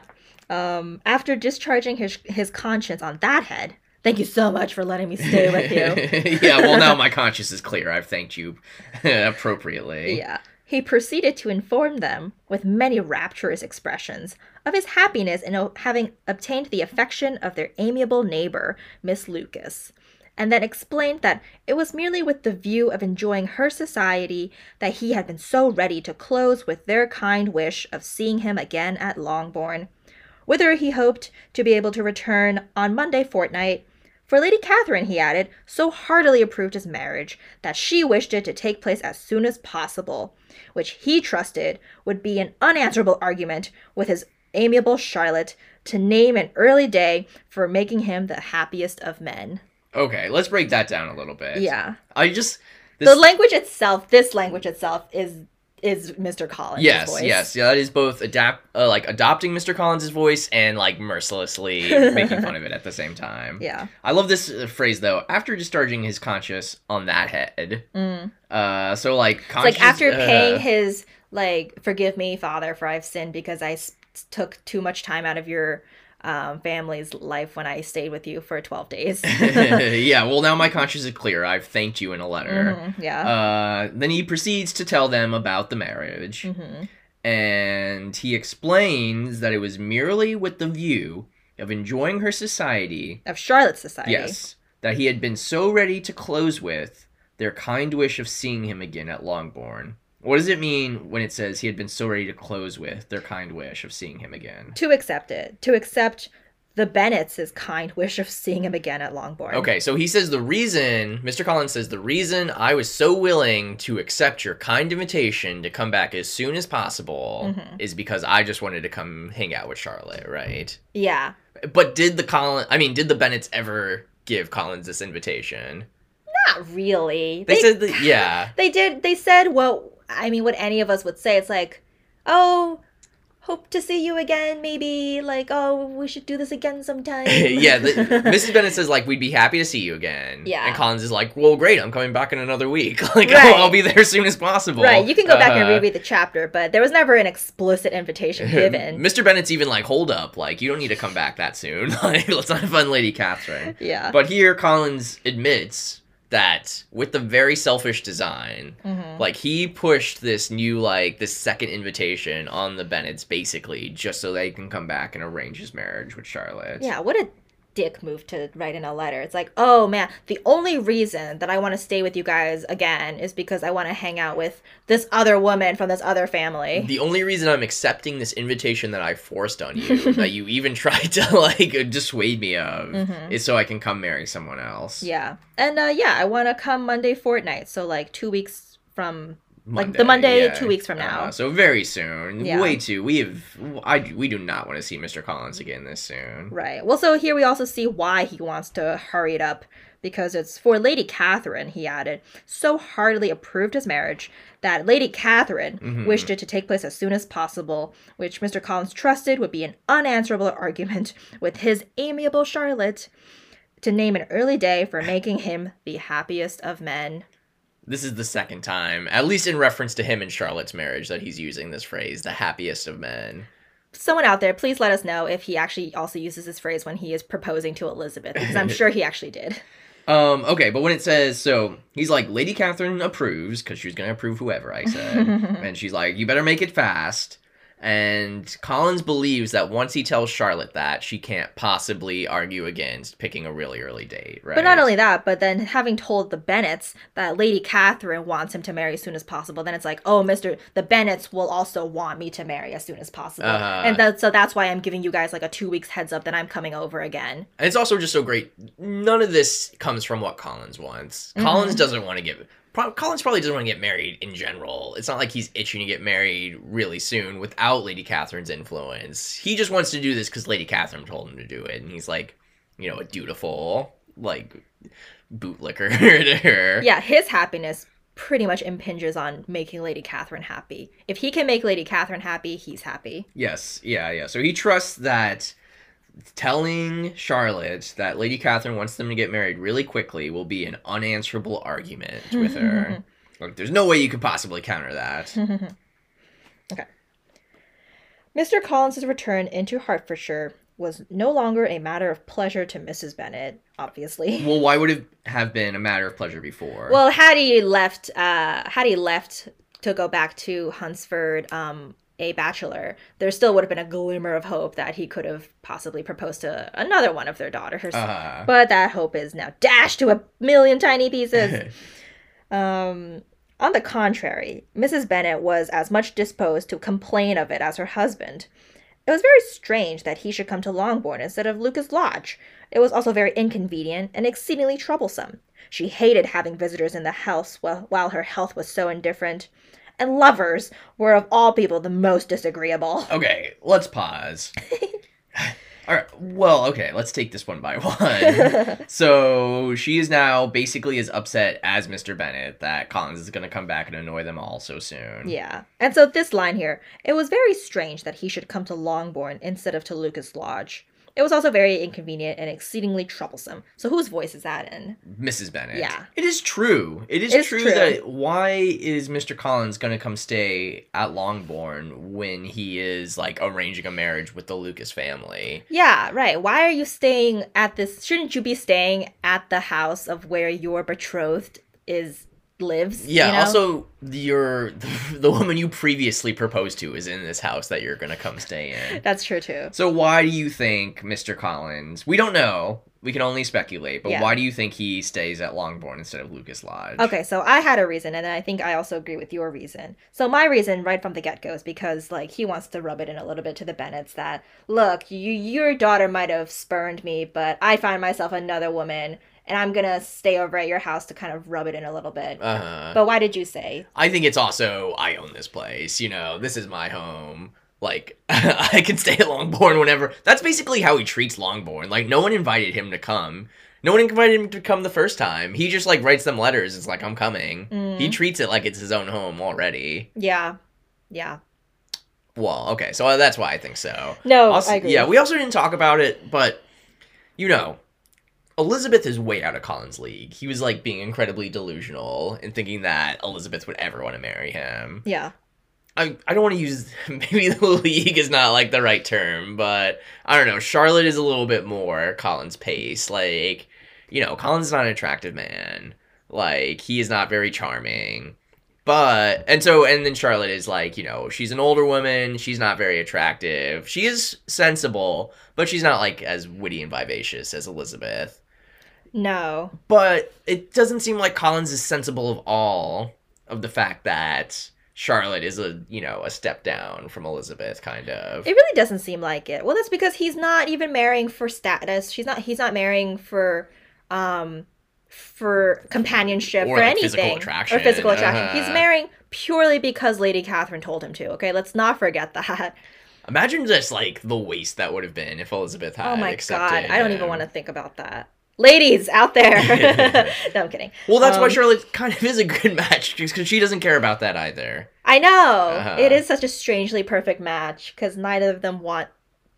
Um, after discharging his his conscience on that head, thank you so much for letting me stay with you. yeah. Well, now my conscience is clear. I've thanked you appropriately. Yeah. He proceeded to inform them, with many rapturous expressions, of his happiness in o- having obtained the affection of their amiable neighbor, Miss Lucas, and then explained that it was merely with the view of enjoying her society that he had been so ready to close with their kind wish of seeing him again at Longbourn, whither he hoped to be able to return on Monday fortnight. For Lady Catherine, he added, so heartily approved his marriage that she wished it to take place as soon as possible, which he trusted would be an unanswerable argument with his amiable Charlotte to name an early day for making him the happiest of men. Okay, let's break that down a little bit. Yeah. I just The language itself, this language itself is is Mr. Collins' yes, voice. yes, yeah. That is both adapt, uh, like adopting Mr. Collins' voice and like mercilessly making fun of it at the same time. Yeah. I love this uh, phrase though. After discharging his conscience on that head, Mm. uh, so like conscience, like after uh, paying his like forgive me father for i've sinned because i s- took too much time out of your um, family's life when i stayed with you for 12 days yeah, well now my conscience is clear. I've thanked you in a letter. Mhm, yeah Uh, then he proceeds to tell them about the marriage. Mhm. and he explains that it was merely with the view of enjoying her society. Of Charlotte's society. Yes, that he had been so ready to close with their kind wish of seeing him again at Longbourn. What does it mean when it says he had been so ready to close with their kind wish of seeing him again? To accept it. To accept the Bennets' kind wish of seeing him again at Longbourn. Okay, so he says the reason, Mr. Collins says, the reason I was so willing to accept your kind invitation to come back as soon as possible Mhm. is because I just wanted to come hang out with Charlotte, right? Yeah. But did the Collins, I mean, did the Bennets ever give Collins this invitation? Not really. They, said that, yeah. they did they said what I mean what any of us would say. It's like, oh, hope to see you again, maybe like, oh, we should do this again sometime. yeah, the, Mrs. Bennet says like we'd be happy to see you again. Yeah. and Collins is like, well, great, I'm coming back in another week. like, Right. I'll, I'll be there as soon as possible. Right, you can go back and Uh, reread the chapter, but there was never an explicit invitation given. Mr. Bennet's even like, hold up, like you don't need to come back that soon. like, let's not fun Lady Catherine. yeah. But here, Collins admits that with the very selfish design, Mhm. like he pushed this new like this second invitation on the Bennets basically just so they can come back and arrange his marriage with Charlotte. Yeah, what a dick move to write in a letter. It's like, oh man, the only reason that I want to stay with you guys again is because I want to hang out with this other woman from this other family. The only reason I'm accepting this invitation that I forced on you, that you even tried to like dissuade me of, Mhm. is so I can come marry someone else. Yeah. And uh, yeah, I want to come Monday fortnight. So like two weeks from Like, the Monday two weeks from now. Uh, so very soon. Yeah. Way too. We have. I. We do not want to see Mr. Collins again this soon. right. Well, so here we also see why he wants to hurry it up because it's for Lady Catherine. He added so heartily approved his marriage that Lady Catherine Mhm. wished it to take place as soon as possible, which Mr. Collins trusted would be an unanswerable argument with his amiable Charlotte to name an early day for making him the happiest of men. This is the second time, at least in reference to him and Charlotte's marriage, that he's using this phrase, "the happiest of men." someone out there, please let us know if he actually also uses this phrase when he is proposing to Elizabeth, because I'm sure he actually did. Um, okay, but when it says so, he's like, Lady Catherine approves because she's gonna approve whoever I said, and she's like, you better make it fast. And Collins believes that once he tells Charlotte that, she can't possibly argue against picking a really early date, right? But not only that, but then having told the Bennets that Lady Catherine wants him to marry as soon as possible, then it's like, oh, Mister, the Bennets will also want me to marry as soon as possible, Uh-huh. and that, so that's why I'm giving you guys like a two weeks heads up that I'm coming over again. And it's also just so great. None of this comes from what Collins wants. Mhm. Collins doesn't want to get. Pro- Collins probably doesn't want to get married in general. It's not like he's itching to get married really soon without Lady Catherine's influence. He just wants to do this because Lady Catherine told him to do it, and he's like, you know, a dutiful like bootlicker to her. Yeah, his happiness pretty much impinges on making Lady Catherine happy. If he can make Lady Catherine happy, he's happy. Yes, yeah, yeah. So he trusts that telling Charlotte that Lady Catherine wants them to get married really quickly will be an unanswerable argument with her. like, there's no way you could possibly counter that. okay. Mr. Collins's return into Hertfordshire was no longer a matter of pleasure to Mrs. Bennet, obviously. well, why would it have been a matter of pleasure before? Well, had he left, uh, had he left to go back to Hunsford, um, a bachelor, there still would have been a glimmer of hope that he could have possibly proposed to another one of their daughters. uh, But that hope is now dashed to a million tiny pieces. Um, on the contrary, Mrs. Bennet was as much disposed to complain of it as her husband. It was very strange that he should come to Longbourn instead of Lucas Lodge. It was also very inconvenient and exceedingly troublesome. She hated having visitors in the house while, while her health was so indifferent. And lovers were of all people the most disagreeable. okay, let's pause. All right. Well, okay, let's take this one by one. so she is now basically as upset as Mr. Bennet that Collins is going to come back and annoy them all so soon. Yeah. And so this line here, it was very strange that he should come to Longbourn instead of to Lucas Lodge. It was also very inconvenient and exceedingly troublesome. So whose voice is that in? Mrs. Bennet. Yeah. It is true. It is It's true, true. that why is Mr. Collins going to come stay at Longbourn when he is like arranging a marriage with the Lucas family? Yeah, right. Why are you staying at this? Shouldn't you be staying at the house of where your betrothed is lives. Yeah. you know? Also, your the woman you previously proposed to is in this house that you're gonna come stay in. that's true too. So why do you think Mr. Collins? We don't know. We can only speculate. But Yeah. why do you think he stays at Longbourn instead of Lucas Lodge? Okay, so I had a reason, and I think I also agree with your reason. So my reason, right from the get go, is because like he wants to rub it in a little bit to the Bennets that look, you your daughter might have spurned me, but I find myself another woman, and I'm gonna stay over at your house to kind of rub it in a little bit. Uh huh. But why did you say? I think it's also I own this place. You know, this is my home. Like I can stay at Longbourn whenever. That's basically how he treats Longbourn. Like no one invited him to come. No one invited him to come the first time. He just like writes them letters. It's like I'm coming. Mm. He treats it like it's his own home already. Yeah, yeah. Well, okay, so that's why I think so. No, Also- I agree. Yeah, we also didn't talk about it, but you know, Elizabeth is way out of Collins' league. He was like being incredibly delusional and thinking that Elizabeth would ever want to marry him. yeah. I, I don't want to use maybe the league is not like the right term, but I don't know. Charlotte is a little bit more Collins' pace. Like, you know, Collins not an attractive man. Like, he is not very charming. But and so and then Charlotte is like, you know, she's an older woman, she's not very attractive. She is sensible, but she's not like as witty and vivacious as Elizabeth. No. But it doesn't seem like Collins is sensible of all of the fact that Charlotte is a, you know, a step down from Elizabeth kind of. It really doesn't seem like it. Well, that's because he's not even marrying for status. She's not. He's not marrying for, um, for companionship Or, or, like, anything physical attraction. or physical attraction. Uh-huh. He's marrying purely because Lady Catherine told him to. Okay, let's not forget that. Imagine just like the waste that would have been if Elizabeth had oh my accepted god, I don't even want to think about that. Ladies out there. no, I'm kidding. Well, that's why Um, Charlotte kind of is a good match because she doesn't care about that either. I know. Uh-huh. It is such a strangely perfect match because neither of them want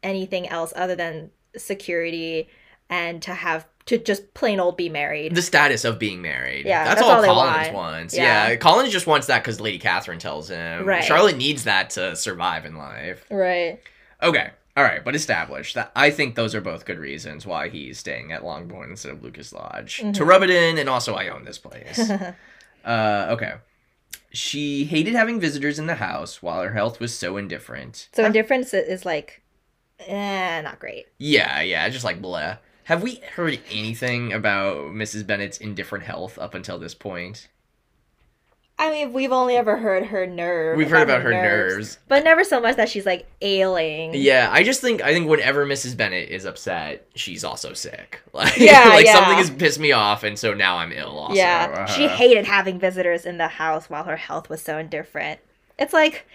anything else other than security and to have to just plain old be married. The status of being married. Yeah, that's, that's all, all Collins want. wants. Yeah. Yeah. Collins just wants that because Lady Catherine tells him. Right. Charlotte needs that to survive in life. right. Okay. All right, but established that I think those are both good reasons why he's staying at Longbourn instead of Lucas Lodge. Mhm. To rub it in, and also I own this place. uh, okay. She hated having visitors in the house while her health was so indifferent. So indifference is like, eh, not great. Yeah, yeah, just like blah. Have we heard anything about Mrs. Bennet's indifferent health up until this point? I mean, we've only ever heard her nerve. We've heard about her nerves. but never so much that she's like ailing. Yeah, I just think I think whenever Mrs. Bennet is upset, she's also sick. Like, Yeah, like yeah. something has pissed me off, and so now I'm ill. Also. yeah, uh-huh. she hated having visitors in the house while her health was so indifferent. It's like,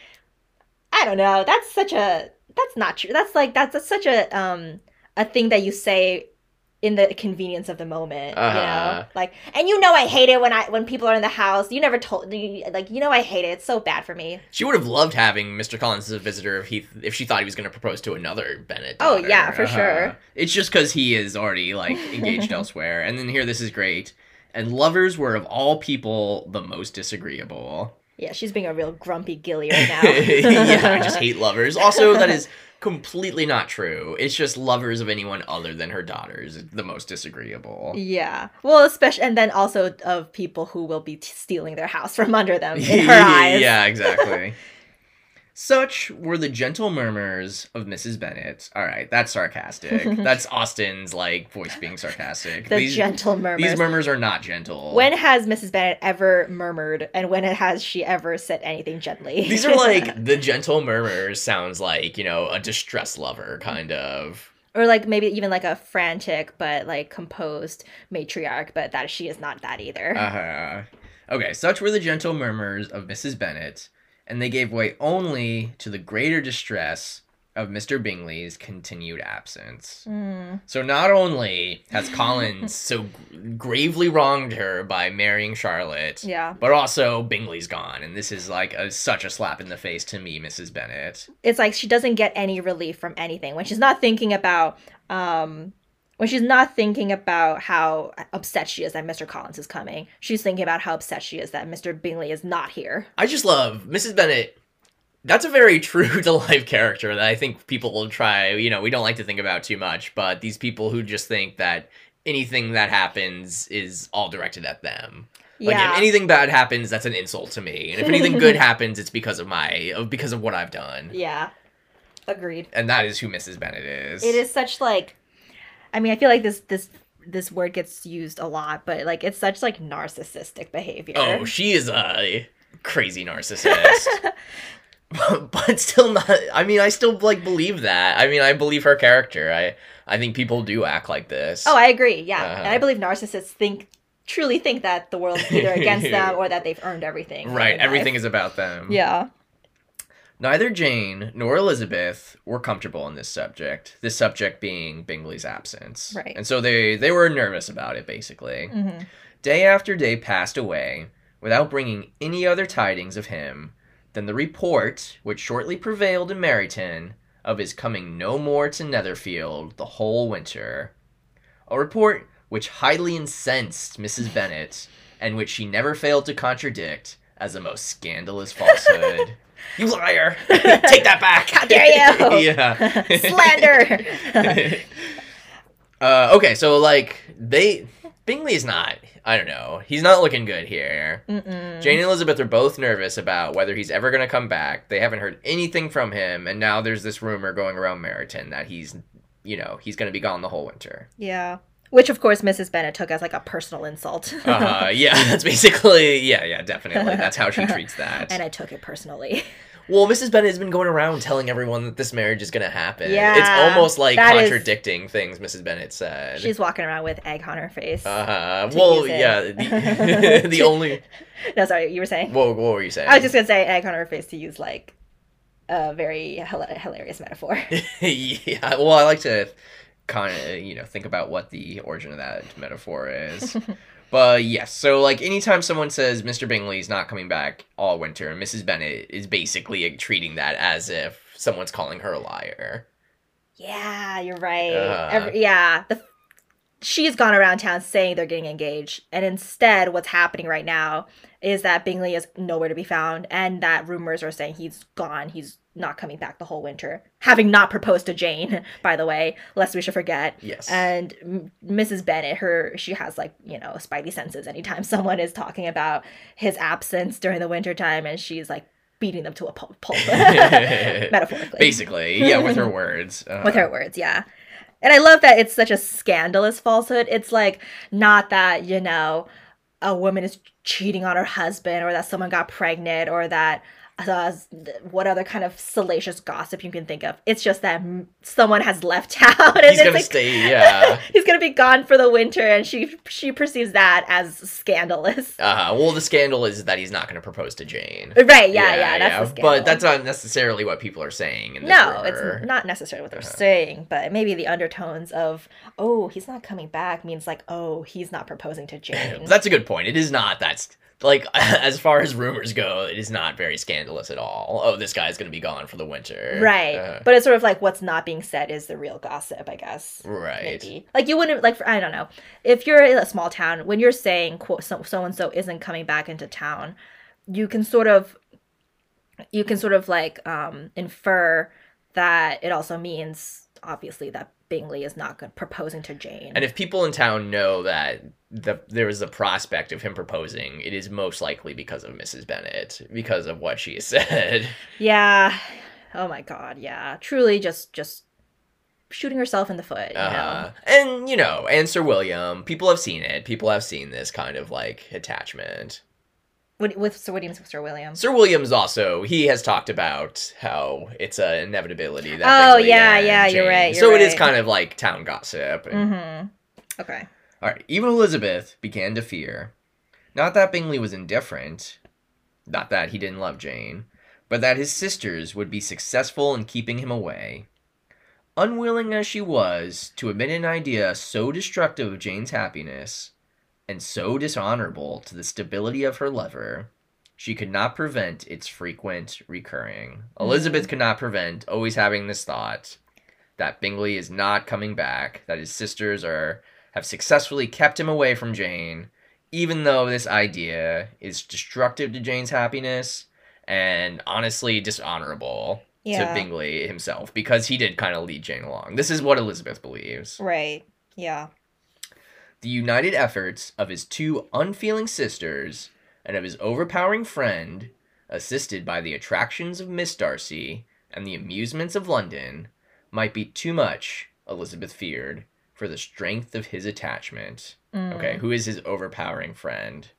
I don't know. That's such a. That's not true. That's like that's a, such a um a thing that you say in the convenience of the moment. You know, Uh-huh. like, and you know, I hate it when I when people are in the house. You never told you like you know I hate it. It's so bad for me. She would have loved having Mr. Collins as a visitor if he if she thought he was going to propose to another Bennet. Oh, yeah, for sure. Uh-huh. It's just because he is already like engaged elsewhere. And then here, this is great. And lovers were of all people the most disagreeable. Yeah, she's being a real grumpy gilly right now. yeah, I just hate lovers. Also, that is completely not true. It's just lovers of anyone other than her daughters the most disagreeable. Yeah. Well, especially and then also of people who will be t- stealing their house from under them in her eyes. yeah, exactly. Such were the gentle murmurs of Mrs. Bennet. All right, that's sarcastic. That's Austen's like voice being sarcastic. The These- gentle murmurs. These murmurs are not gentle. when has Mrs. Bennet ever murmured, and when has she ever said anything gently? These are like the gentle murmurs sounds like, you know, a distressed lover kind of. or like maybe even like a frantic but like composed matriarch, but that she is not that either. Uh-huh. Okay, such were the gentle murmurs of Mrs. Bennet, and they gave way only to the greater distress of Mr. Bingley's continued absence. Mm. So not only has Collins so gravely wronged her by marrying Charlotte, Yeah, but also Bingley's gone, and this is like a, such a slap in the face to me, Mrs. Bennet. it's like she doesn't get any relief from anything when she's not thinking about um when she's not thinking about how upset she is that Mr. Collins is coming. She's thinking about how upset she is that Mr. Bingley is not here. I just love Mrs. Bennet. That's a very true to life character that I think people will try. You know, we don't like to think about too much, but these people who just think that anything that happens is all directed at them. Like Yeah. if anything bad happens, that's an insult to me, and if anything good happens, it's because of my of because of what I've done, Yeah. Agreed. and that is who Mrs. Bennet is. It is such like I mean, I feel like this this this word gets used a lot, but like it's such like narcissistic behavior. Oh, she is a crazy narcissist. but still not I mean, I still like believe that. I mean, I believe her character. I I think people do act like this. Oh, I agree. Yeah. Uh-huh. And I believe narcissists think truly think that the world's either against them or that they've earned everything. right, everything is about them. Yeah. Neither Jane nor Elizabeth were comfortable in this subject. This subject being Bingley's absence. Right. And so they they were nervous about it basically. hmm Day after day passed away without bringing any other tidings of him than the report which shortly prevailed in Meryton of his coming no more to Netherfield the whole winter. A report which highly incensed Mrs. Bennet, and which she never failed to contradict as a most scandalous falsehood. You liar! Take that back! How dare you! yeah. Slander. uh, okay, so like they Bingley's not. I don't know. He's not looking good here. Mm-mm. Jane and Elizabeth are both nervous about whether he's ever going to come back. They haven't heard anything from him, and now there's this rumor going around Meryton that he's, you know, he's going to be gone the whole winter. Yeah. Which of course Mrs. Bennet took as like a personal insult. Uh, yeah, that's basically yeah, yeah, definitely. That's how she treats that. and I took it personally. Well, Mrs. Bennet has been going around telling everyone that this marriage is going to happen. Yeah, it's almost like that is- contradicting things Mrs. Bennet said. She's walking around with egg on her face. Uh-huh. Well, yeah. The, the only. no, sorry, you were saying? What, what were you saying? I was just gonna say egg on her face to use like a very hilarious metaphor. yeah. Well, I like to kind of you know think about what the origin of that metaphor is. but yes, so like anytime someone says Mr. Bingley's not coming back all winter, Mrs. Bennet is basically treating that as if someone's calling her a liar. yeah, you're right. Uh. Every, yeah, the she's gone around town saying they're getting engaged, and instead, what's happening right now is that Bingley is nowhere to be found, and that rumors are saying he's gone. He's not coming back the whole winter, having not proposed to Jane, by the way, lest we should forget. Yes. And M- Mrs. Bennet, her she has like you know spidey senses. Anytime someone is talking about his absence during the winter time, and she's like beating them to a pulp, pulp metaphorically, basically, yeah, with her words. Uh, with her words, yeah. And I love that it's such a scandalous falsehood. It's like not that you know a woman is cheating on her husband, or that someone got pregnant, or that uh, what other kind of salacious gossip you can think of. It's just that someone has left town and He's gonna like, stay. Yeah. he's gonna be gone for the winter, and she she perceives that as scandalous. Uh, well, the scandal is that he's not going to propose to Jane. Right? Yeah, yeah. that's the scandal. But that's not necessarily what people are saying no, it's not necessarily what they're Uh-huh. saying, but maybe the undertones of "oh, he's not coming back" means like "oh, he's not proposing to Jane." That's a good point. It is not that's like as far as rumors go, it is not very scandalous at all. Oh, this guy's going to be gone for the winter. right, Uh, but it's sort of like what's not being said is the real gossip, I guess. right. Maybe like you wouldn't like for, I don't know if you're in a small town when you're saying quote so so and so isn't coming back into town, you can sort of you can sort of like um infer that it also means obviously that Bingley is not good proposing to Jane. And if people in town know that the there is a prospect of him proposing, it is most likely because of Mrs. Bennet, because of what she said. Yeah. Oh my god, yeah. Truly just just shooting herself in the foot, you know. Uh, and you know, and Sir William, people have seen it. People have seen this kind of like attachment. With Sir William Sir William. Sir William's also he has talked about how it's an inevitability that. Oh, yeah, yeah, you're right, so you're it is right. kind of like town gossip. and- Mhm. Okay. All right, even Elizabeth began to fear. Not that Bingley was indifferent, not that he didn't love Jane, but that his sisters would be successful in keeping him away. Unwilling as she was to admit an idea so destructive of Jane's happiness, and so dishonorable to the stability of her lover, she could not prevent its frequent recurring. Mm-hmm. Elizabeth could not prevent always having this thought that Bingley is not coming back, that his sisters are have successfully kept him away from Jane, even though this idea is destructive to Jane's happiness and honestly dishonorable Yeah. to Bingley himself because he did kind of lead Jane along. This is what Elizabeth believes. Right. Yeah. The united efforts of his two unfeeling sisters and of his overpowering friend, assisted by the attractions of Miss Darcy and the amusements of London, might be too much, Elizabeth feared, for the strength of his attachment. Okay, who is his overpowering friend?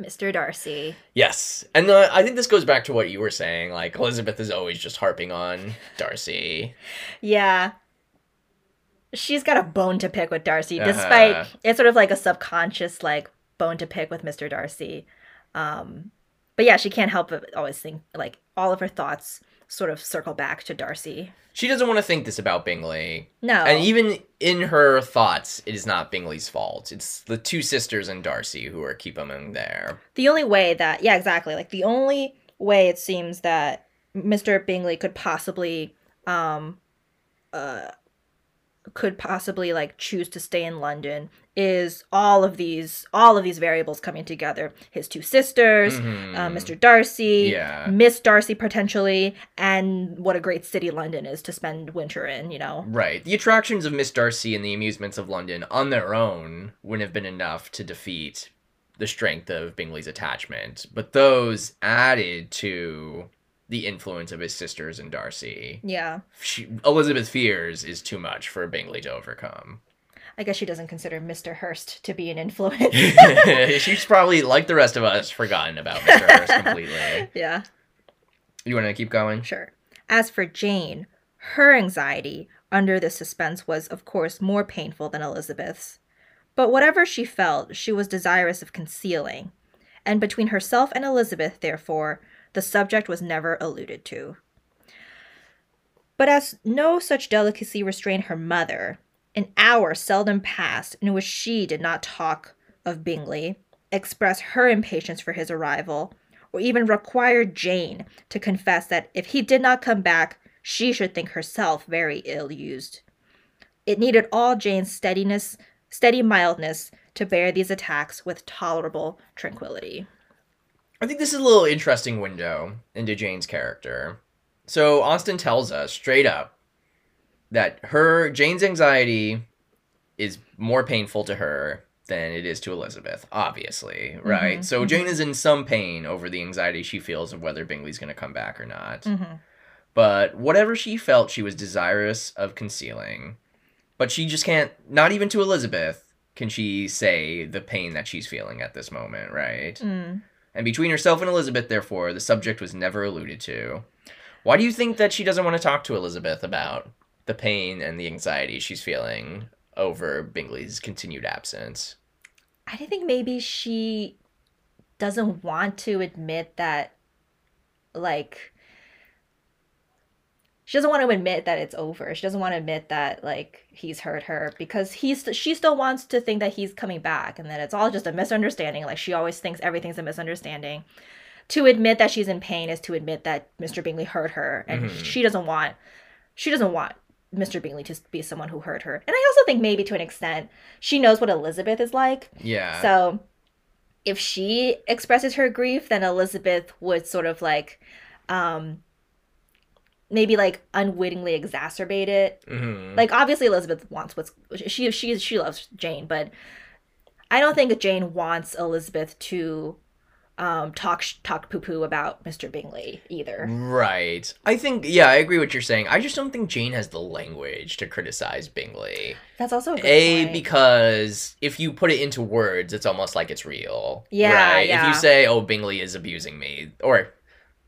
Mr. Darcy. Yes, and uh, I think this goes back to what you were saying. Like Elizabeth is always just harping on Darcy. Yeah. She's got a bone to pick with Darcy, despite Uh-huh. it's sort of like a subconscious like bone to pick with Mr. Darcy. Um but yeah, she can't help but always think like all of her thoughts sort of circle back to Darcy. She doesn't want to think this about Bingley. No. And even in her thoughts, it is not Bingley's fault. It's the two sisters and Darcy who are keeping him there. the only way that yeah exactly like the only way it seems that mr bingley could possibly um uh could possibly like choose to stay in london is all of these all of these variables coming together his two sisters Mhm. uh, mr darcy Yeah. miss darcy potentially and what a great city london is to spend winter in you know Right. The attractions of Miss Darcy and the amusements of London on their own wouldn't have been enough to defeat the strength of Bingley's attachment, but those added to the influence of his sisters and Darcy. yeah She, Elizabeth fears is too much for Bingley to overcome. i guess she doesn't consider mr hurst to be an influence She's probably, like the rest of us, forgotten about Mr. Hurst completely. yeah You want to keep going? Sure. As for Jane, her anxiety under this suspense was, of course, more painful than Elizabeth's. But whatever she felt, she was desirous of concealing, and between herself and Elizabeth, therefore, the subject was never alluded to. But as no such delicacy restrained her mother, an hour seldom passed in which she did not talk of Bingley, express her impatience for his arrival, or even require Jane to confess that if he did not come back, she should think herself very ill used. It needed all Jane's steadiness, steady mildness to bear these attacks with tolerable tranquility. I think this is a little interesting window into Jane's character. So Austen tells us straight up that her Jane's anxiety is more painful to her than it is to Elizabeth, obviously, right? Mhm, so mhm. Jane is in some pain over the anxiety she feels of whether Bingley's going to come back or not. Mm-hmm. But whatever she felt, she was desirous of concealing. But she just can't, not even to Elizabeth, can she say the pain that she's feeling at this moment, right? Mm. And between herself and Elizabeth, therefore, the subject was never alluded to. Why do you think that she doesn't want to talk to Elizabeth about the pain and the anxiety she's feeling over Bingley's continued absence? I think maybe she doesn't want to admit that, like, she doesn't want to admit that it's over. She doesn't want to admit that like he's hurt her because he's she still wants to think that he's coming back and that it's all just a misunderstanding. Like she always thinks everything's a misunderstanding. To admit that she's in pain is to admit that Mr. Bingley hurt her, and Mhm. she doesn't want she doesn't want Mr. Bingley to be someone who hurt her. And I also think maybe to an extent she knows what Elizabeth is like. Yeah. So if she expresses her grief, then Elizabeth would sort of like um maybe like unwittingly exacerbate it. Mhm. Like obviously Elizabeth wants what's she she she loves Jane, but I don't think Jane wants Elizabeth to um talk talk poo poo about Mr. Bingley either. Right. I think, yeah, I agree what you're saying. I just don't think Jane has the language to criticize Bingley. That's also a good A, point. because if you put it into words, it's almost like it's real. Yeah, Right? If you say, oh, Bingley is abusing me, or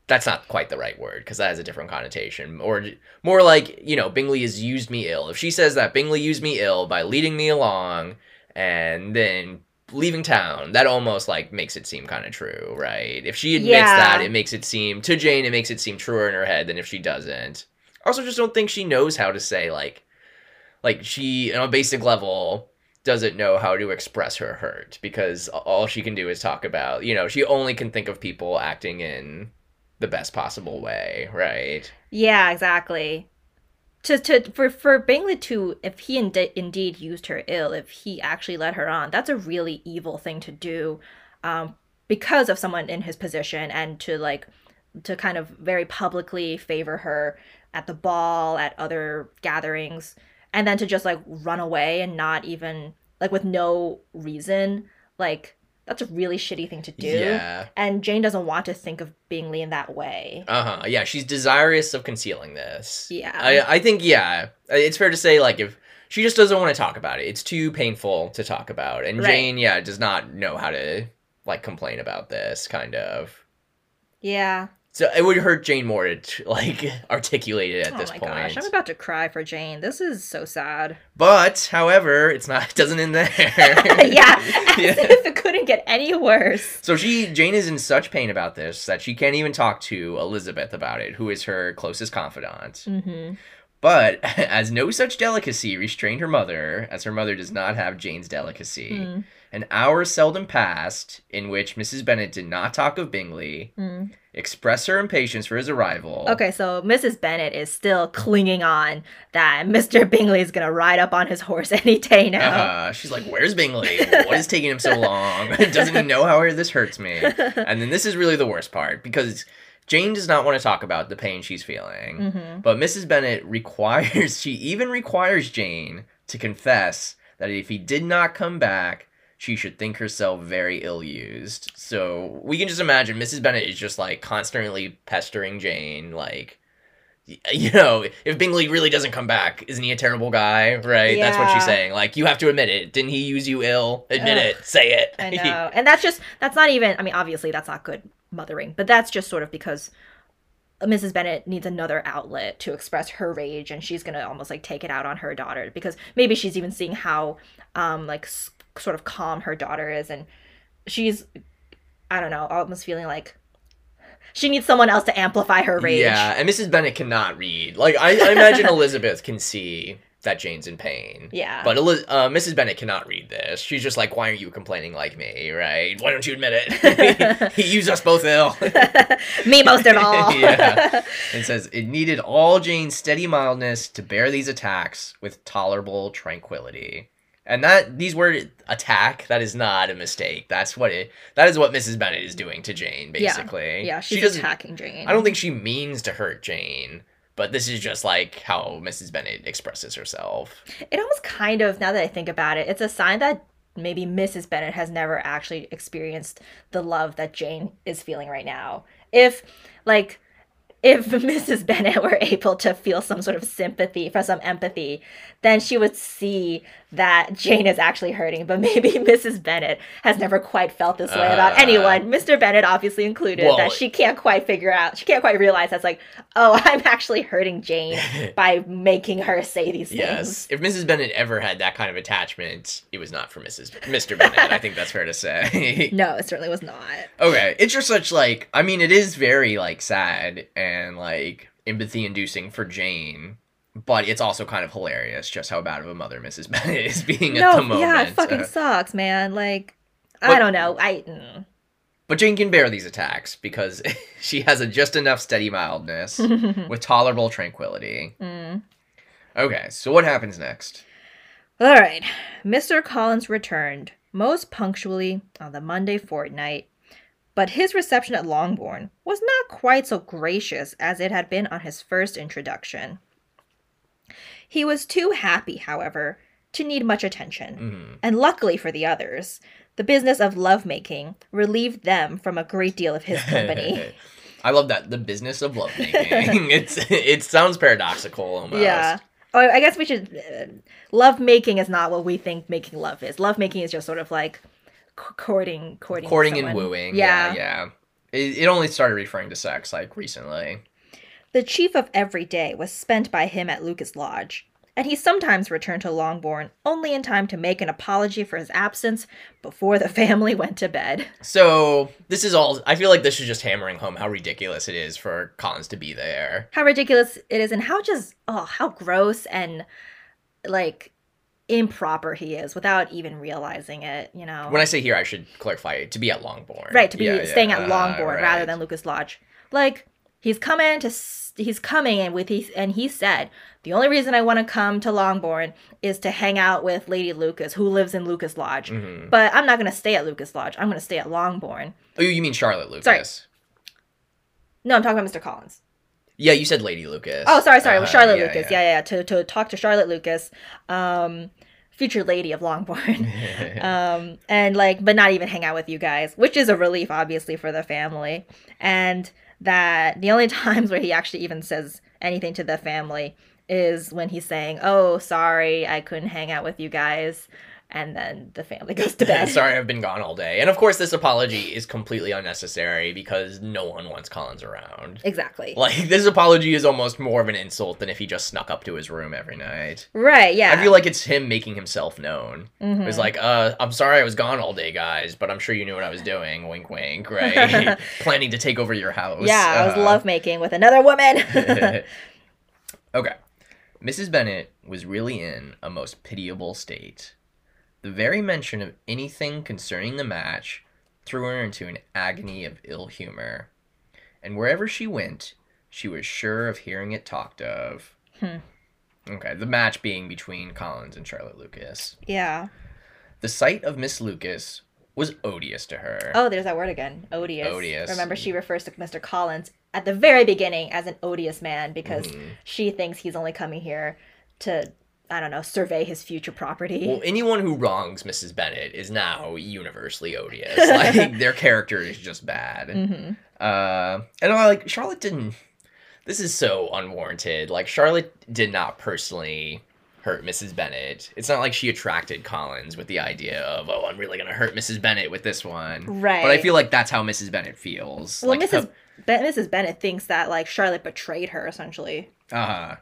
that's not quite the right word because that has a different connotation. Or more like, you know, Bingley has used me ill. If she says that Bingley used me ill by leading me along and then leaving town, that almost like makes it seem kind of true, right? If she admits Yeah. that, it makes it seem to Jane, it makes it seem truer in her head than if she doesn't. I also just don't think she knows how to say like like she on a basic level doesn't know how to express her hurt because all she can do is talk about, you know, she only can think of people acting in the best possible way, right? Yeah, exactly. To, to for for Bingley to if he ind- indeed used her ill, if he actually led her on, that's a really evil thing to do, um, because of someone in his position and to like to kind of very publicly favor her at the ball, at other gatherings, and then to just like run away and not even like with no reason, like that's a really shitty thing to do. Yeah. And Jane doesn't want to think of Bingley in that way. Uh huh. Yeah, she's desirous of concealing this. Yeah. I I think yeah, it's fair to say like if she just doesn't want to talk about it, it's too painful to talk about, and Right. Jane yeah does not know how to like complain about this kind of. Yeah. So it would hurt Jane more to like articulate it at oh this my point. gosh, I'm about to cry for Jane. This is so sad. But however, it's not it doesn't end there. yeah, as Yeah. if it couldn't get any worse. So she Jane is in such pain about this that she can't even talk to Elizabeth about it, who is her closest confidant. Mm-hmm. But as no such delicacy restrained her mother, as her mother does not have Jane's delicacy, Mm. An hour seldom passed in which Mrs. Bennet did not talk of Bingley, Mm. express her impatience for his arrival. Okay, so Mrs. Bennet is still clinging on that Mr. Bingley is gonna ride up on his horse any day now. Uh, she's like, "Where's Bingley? What is taking him so long? Doesn't he know how this hurts me?" And then this is really the worst part because Jane does not want to talk about the pain she's feeling. hmm But Mrs. Bennet requires, she even requires Jane to confess that if he did not come back, she should think herself very ill used. So we can just imagine Mrs. Bennet is just like constantly pestering Jane, like, you know, if Bingley really doesn't come back, isn't he a terrible guy? Right? That's what she's saying. Like, you have to admit it. Didn't he use you ill? Admit Ugh. it. Say it. I know. and that's just that's not even I mean, obviously that's not good mothering, but that's just sort of because Mrs. Bennet needs another outlet to express her rage and she's gonna almost like take it out on her daughter because maybe she's even seeing how um like sort of calm her daughter is and she's I don't know, almost feeling like she needs someone else to amplify her rage. Yeah, and Mrs. Bennet cannot read. Like, I, I imagine Elizabeth can see that Jane's in pain. Yeah. But Eliz- uh, Mrs. Bennet cannot read this. She's just like, why aren't you complaining like me, right? Why don't you admit it? he used us both ill. Me most of all. Yeah. It says, it needed all Jane's steady mildness to bear these attacks with tolerable tranquility. And that these word attack, that is not a mistake. That's what it that is what Mrs. Bennet is doing to Jane, basically. yeah, She she's doesn't- attacking Jane. I don't think she means to hurt Jane, but this is just like how Mrs. Bennet expresses herself. It almost kind of, now that I think about it, it's a sign that maybe Mrs. Bennet has never actually experienced the love that Jane is feeling right now. If, like, if Mrs. Bennet were able to feel some sort of sympathy, for some empathy, then she would see that Jane is actually hurting. But maybe Mrs. Bennet has never quite felt this way about Uh. anyone, Mr. Bennet obviously included, Well- that she can't quite figure out, she can't quite realize that's like, oh, I'm actually hurting Jane by making her say these things. Yes. If Mrs. Bennet ever had that kind of attachment, it was not for Mrs. Mr. Bennet. I think that's fair to say. No, it certainly was not. okay. It's just such like I mean, it is very like sad and like empathy inducing for Jane. But it's also kind of hilarious just how bad of a mother Mrs. Bennet is being at the No, moment. yeah, it fucking Uh, sucks, man. Like, But- I don't know. I mm. but Jane can bear these attacks because she has a just enough steady mildness with tolerable tranquility. Mm. Okay, so what happens next? All right. Mr. Collins returned most punctually on the Monday fortnight, but his reception at Longbourn was not quite so gracious as it had been on his first introduction. He was too happy, however, to need much attention. Mhm. And luckily for the others, the business of lovemaking relieved them from a great deal of his company. I love that the business of lovemaking. it's it sounds paradoxical almost. Yeah. Oh, I guess we should. Uh, love making is not what we think making love is. Love making is just sort of like courting, courting, Courting and wooing. Yeah. Yeah, yeah. It, it only started referring to sex like recently. The chief of every day was spent by him at Lucas Lodge, and he sometimes returned to Longbourn only in time to make an apology for his absence before the family went to bed. So this is all. I feel like this is just hammering home how ridiculous it is for Collins to be there. How ridiculous it is, and how just oh, how gross and like improper he is without even realizing it. You know. When I say here, I should clarify to be at Longbourn. Right, to be Yeah, staying yeah, at Longbourn right. rather than Lucas Lodge. Like he's coming to he's coming and with he and he said the only reason I want to come to Longbourn is to hang out with Lady Lucas who lives in Lucas Lodge. Mhm. But I'm not going to stay at Lucas Lodge. I'm going to stay at Longbourn. Oh, you mean Charlotte Lucas? Sorry. No, I'm talking about Mr. Collins. Yeah, you said Lady Lucas. Oh, sorry, sorry. Uh, Charlotte yeah, Lucas. yeah. Yeah. yeah, To to talk to Charlotte Lucas, um, future lady of Longbourn. um, and like, but not even hang out with you guys, which is a relief, obviously, for the family. And that the only times where he actually even says anything to the family is when he's saying, "Oh, sorry, I couldn't hang out with you guys." And then the family goes to bed. Sorry, I've been gone all day. And of course, this apology is completely unnecessary because no one wants Collins around. Exactly. Like, this apology is almost more of an insult than if he just snuck up to his room every night. right, yeah. I feel like it's him making himself known. Mhm. It's like, uh, I'm sorry I was gone all day, guys, but I'm sure you knew what I was doing. Wink, wink, right? Planning to take over your house. yeah, I was Uh, lovemaking with another woman. okay. Mrs. Bennet was really in a most pitiable state. The very mention of anything concerning the match threw her into an agony of ill humor. And wherever she went, she was sure of hearing it talked of. Hmm. Okay, the match being between Collins and Charlotte Lucas. yeah. The sight of Miss Lucas was odious to her. Oh, there's that word again. Odious. Odious. Remember, she refers to Mr. Collins at the very beginning as an odious man because Mhm. she thinks he's only coming here to, I don't know, survey his future property. Well, anyone who wrongs Mrs. Bennet is now universally odious. Like their character is just bad. hmm Uh, and I like Charlotte didn't. This is so unwarranted. Like Charlotte did not personally hurt Mrs. Bennet. It's not like she attracted Collins with the idea of, oh, I'm really gonna hurt Mrs. Bennet with this one. Right. But I feel like that's how Mrs. Bennet feels. Well, like, Mrs. Ben- Mrs. Bennet thinks that like Charlotte betrayed her essentially. Uh-huh.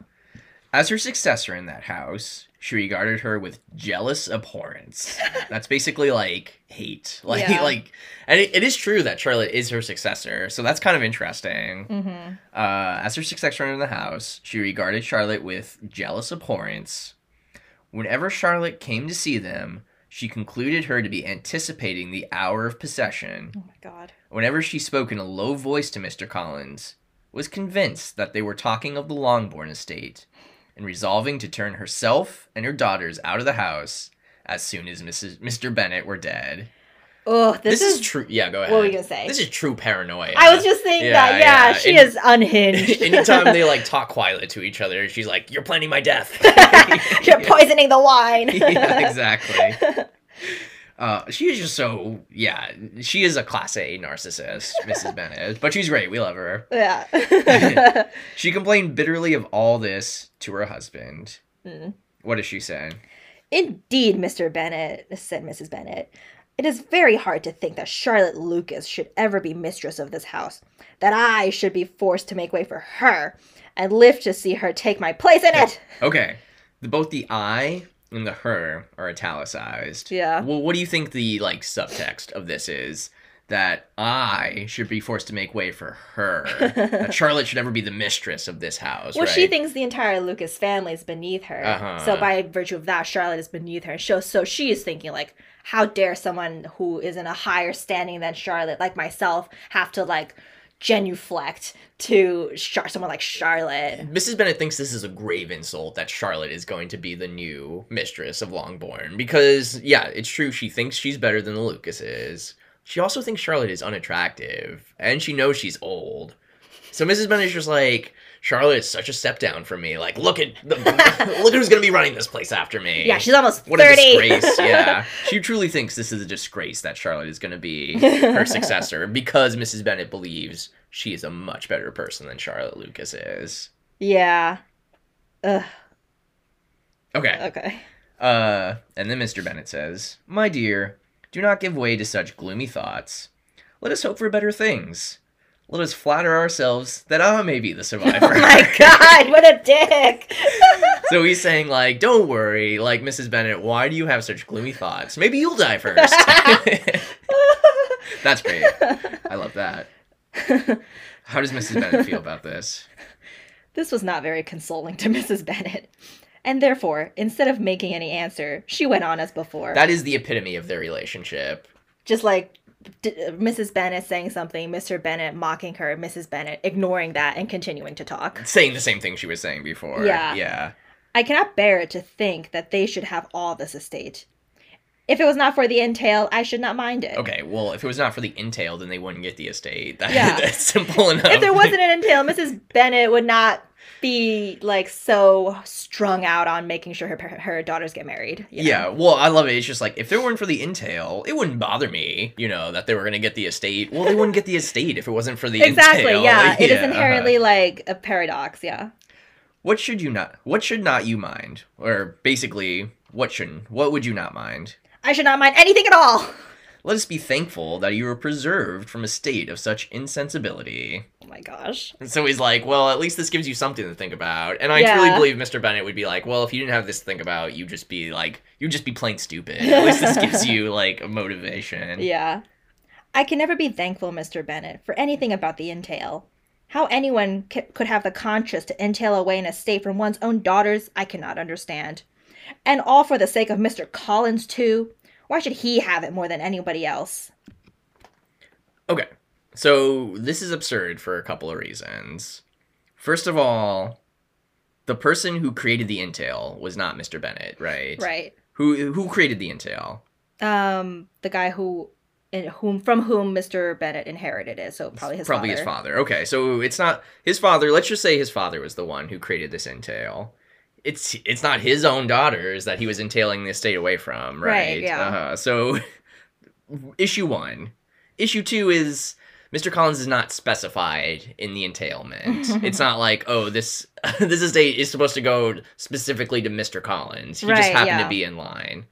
As her successor in that house, she regarded her with jealous abhorrence. That's basically like hate. Like Yeah. like and it, it is true that Charlotte is her successor. So that's kind of interesting. Mm-hmm. Uh, as her successor in the house, she regarded Charlotte with jealous abhorrence. Whenever Charlotte came to see them, she concluded her to be anticipating the hour of possession. Oh my god. Whenever she spoke in a low voice to Mr. Collins, was convinced that they were talking of the Longbourn estate, and resolving to turn herself and her daughters out of the house as soon as Mrs. Mr. Bennet were dead. Oh, This, this, is, is. true. Yeah, go ahead. what were you gonna say? This is true paranoia. I was just saying Yeah, that. Yeah, yeah. she And- is unhinged. Anytime they like talk quietly to each other, she's like, "You're planning my death." You're poisoning the wine. yeah, exactly. Uh, she is just so yeah. She is a class A narcissist, Mrs. Bennet, but she's great. We love her. yeah. She complained bitterly of all this to her husband. Mm. What does she say? Indeed, Mr. Bennet said Mrs. Bennet. It is very hard to think that Charlotte Lucas should ever be mistress of this house, that I should be forced to make way for her, and live to see her take my place in it. Okay, the, both the I and the her are italicized. Yeah. Well, what do you think the like subtext of this is? That I should be forced to make way for her. that Charlotte should never be the mistress of this house. Well, right? she thinks the entire Lucas family is beneath her. Uh-huh. So by virtue of that, Charlotte is beneath her. So, so she is thinking like, how dare someone who is in a higher standing than Charlotte, like myself, have to like genuflect to Char- someone like Charlotte. Mrs. Bennet thinks this is a grave insult that Charlotte is going to be the new mistress of Longbourn because, yeah, it's true. She thinks she's better than the Lucases. She also thinks Charlotte is unattractive, and she knows she's old. So Mrs. Bennet is just like, Charlotte is such a step down from me. Like, look at the, look who's going to be running this place after me. Yeah, she's almost What thirty. a disgrace. Yeah. She truly thinks this is a disgrace that Charlotte is going to be her successor because Mrs. Bennet believes she is a much better person than Charlotte Lucas is. yeah. Ugh. Okay. Okay. Uh, and then Mr. Bennet says, My dear, do not give way to such gloomy thoughts. Let us hope for better things. Let us flatter ourselves that I may be the survivor. Oh my god, what a dick! so he's saying, like, don't worry, like, Mrs. Bennet, why do you have such gloomy thoughts? Maybe you'll die first. That's great. I love that. How does Mrs. Bennet feel about this? This was not very consoling to Mrs. Bennet. And therefore, instead of making any answer, she went on as before. That is the epitome of their relationship. Just like Mrs. Bennet saying something, Mr. Bennet mocking her, Mrs. Bennet ignoring that and continuing to talk. Saying the same thing she was saying before. Yeah. Yeah. I cannot bear it to think that they should have all this estate. If it was not for the entail, I should not mind it. Okay, well, if it was not for the entail, then they wouldn't get the estate. That, Yeah. That's simple enough. If there wasn't an entail, Mrs. Bennet would not be like so strung out on making sure her her daughters get married. you know? Yeah, well, I love it. It's just like if there weren't for the entail, it wouldn't bother me, you know, that they were gonna get the estate. Well, they wouldn't get the estate if it wasn't for the Exactly. entail. Yeah. It is uh-huh. inherently like a paradox. Yeah. What should you not? What should not you mind? Or basically, what shouldn't? What would you not mind? I should not mind anything at all. Let us be thankful that you were preserved from a state of such insensibility. Oh my gosh. And so he's like, well, at least this gives you something to think about. And I Yeah. truly believe Mr. Bennet would be like, well, if you didn't have this to think about, you'd just be like, you would just be plain stupid. At least this gives you like a motivation. Yeah. I can never be thankful, Mr. Bennet, for anything about the entail. How anyone c- could have the conscience to entail away an estate from one's own daughters, I cannot understand. And all for the sake of Mr. Collins, too. Why should he have it more than anybody else? Okay, so this is absurd for a couple of reasons. First of all, the person who created the entail was not Mr. Bennet, right? Right. Who who created the entail? Um, the guy who, in whom from whom Mr. Bennet inherited it, so probably his Probably father. his father. Okay, so it's not his father. Let's just say his father was the one who created this entail. It's it's not his own daughters that he was entailing the estate away from, right? Right, yeah. Uh-huh. So, issue one. Issue two is Mr. Collins is not specified in the entailment. it's not like oh this this estate is supposed to go specifically to Mr. Collins. He just happened yeah. to be in line.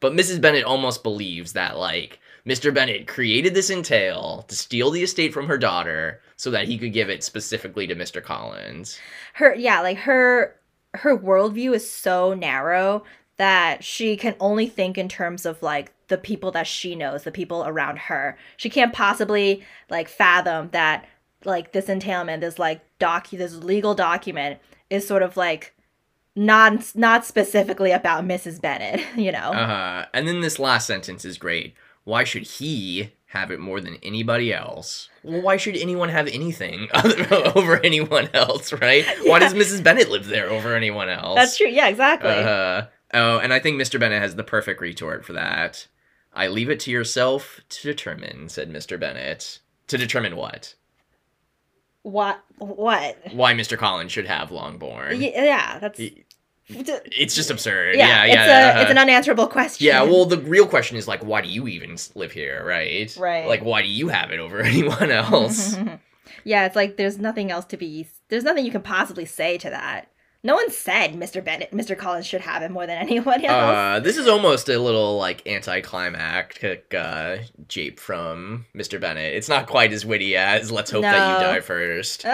But Mrs. Bennet almost believes that like Mr. Bennet created this entail to steal the estate from her daughter so that he could give it specifically to Mr. Collins. her yeah like her her worldview is so narrow that she can only think in terms of like the people that she knows the people around her she can't possibly like fathom that like this entailment this like doc this legal document is sort of like not not specifically about mrs bennet you know Uh-huh. And then this last sentence is great. Why should he have it more than anybody else? Well, why should anyone have anything other- over anyone else, right? Why does Mrs. Bennet live there over anyone else? that's true yeah exactly Uh, oh, and I think Mr. Bennet has the perfect retort for that. I leave it to yourself to determine, said Mr. Bennet. To determine what? what what Why Mr. Collins should have Longbourn. Y- yeah that's Y- It's just absurd. yeah, Yeah, yeah. it's a uh-huh. it's an unanswerable question Yeah, well, the real question is like, why do you even live here, right? Right. Like, why do you have it over anyone else? yeah, it's like there's nothing else to be. There's nothing you can possibly say to that. No one said Mr. Bennet, Mr. Collins should have it more than anyone else. uh, this is almost a little like anticlimactic uh, jape from Mr. Bennet. It's not quite as witty as "Let's hope that you die first.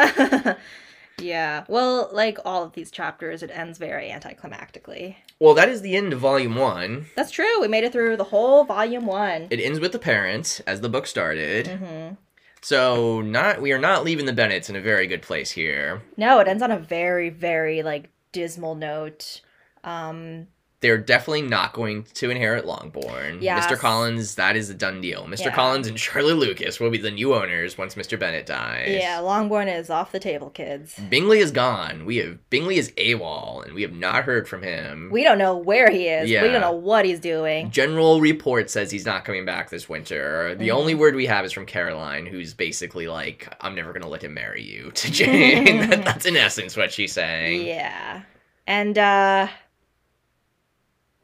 Yeah, well, like all of these chapters, it ends very anticlimactically. Well, that is the end of Volume One. That's true. We made it through the whole volume one. It ends with the parents as the book started. hmm So not we are not leaving the Bennets in a very good place here. No, it ends on a very, very like dismal note. Um, They're definitely not going to inherit Longbourn. Yes. Mr. Collins, that is a done deal. Mr. Yeah. Collins and Charlotte Lucas will be the new owners once Mr. Bennet dies. yeah, Longbourn is off the table, kids. Bingley is gone. We have Bingley is AWOL, and we have not heard from him. We don't know where he is. We don't know what he's doing. General report says he's not coming back this winter. The Mhm. only word we have is from Caroline, who's basically like, "I'm never gonna let him marry you." To Jane, That- that's in essence what she's saying. Yeah. And uh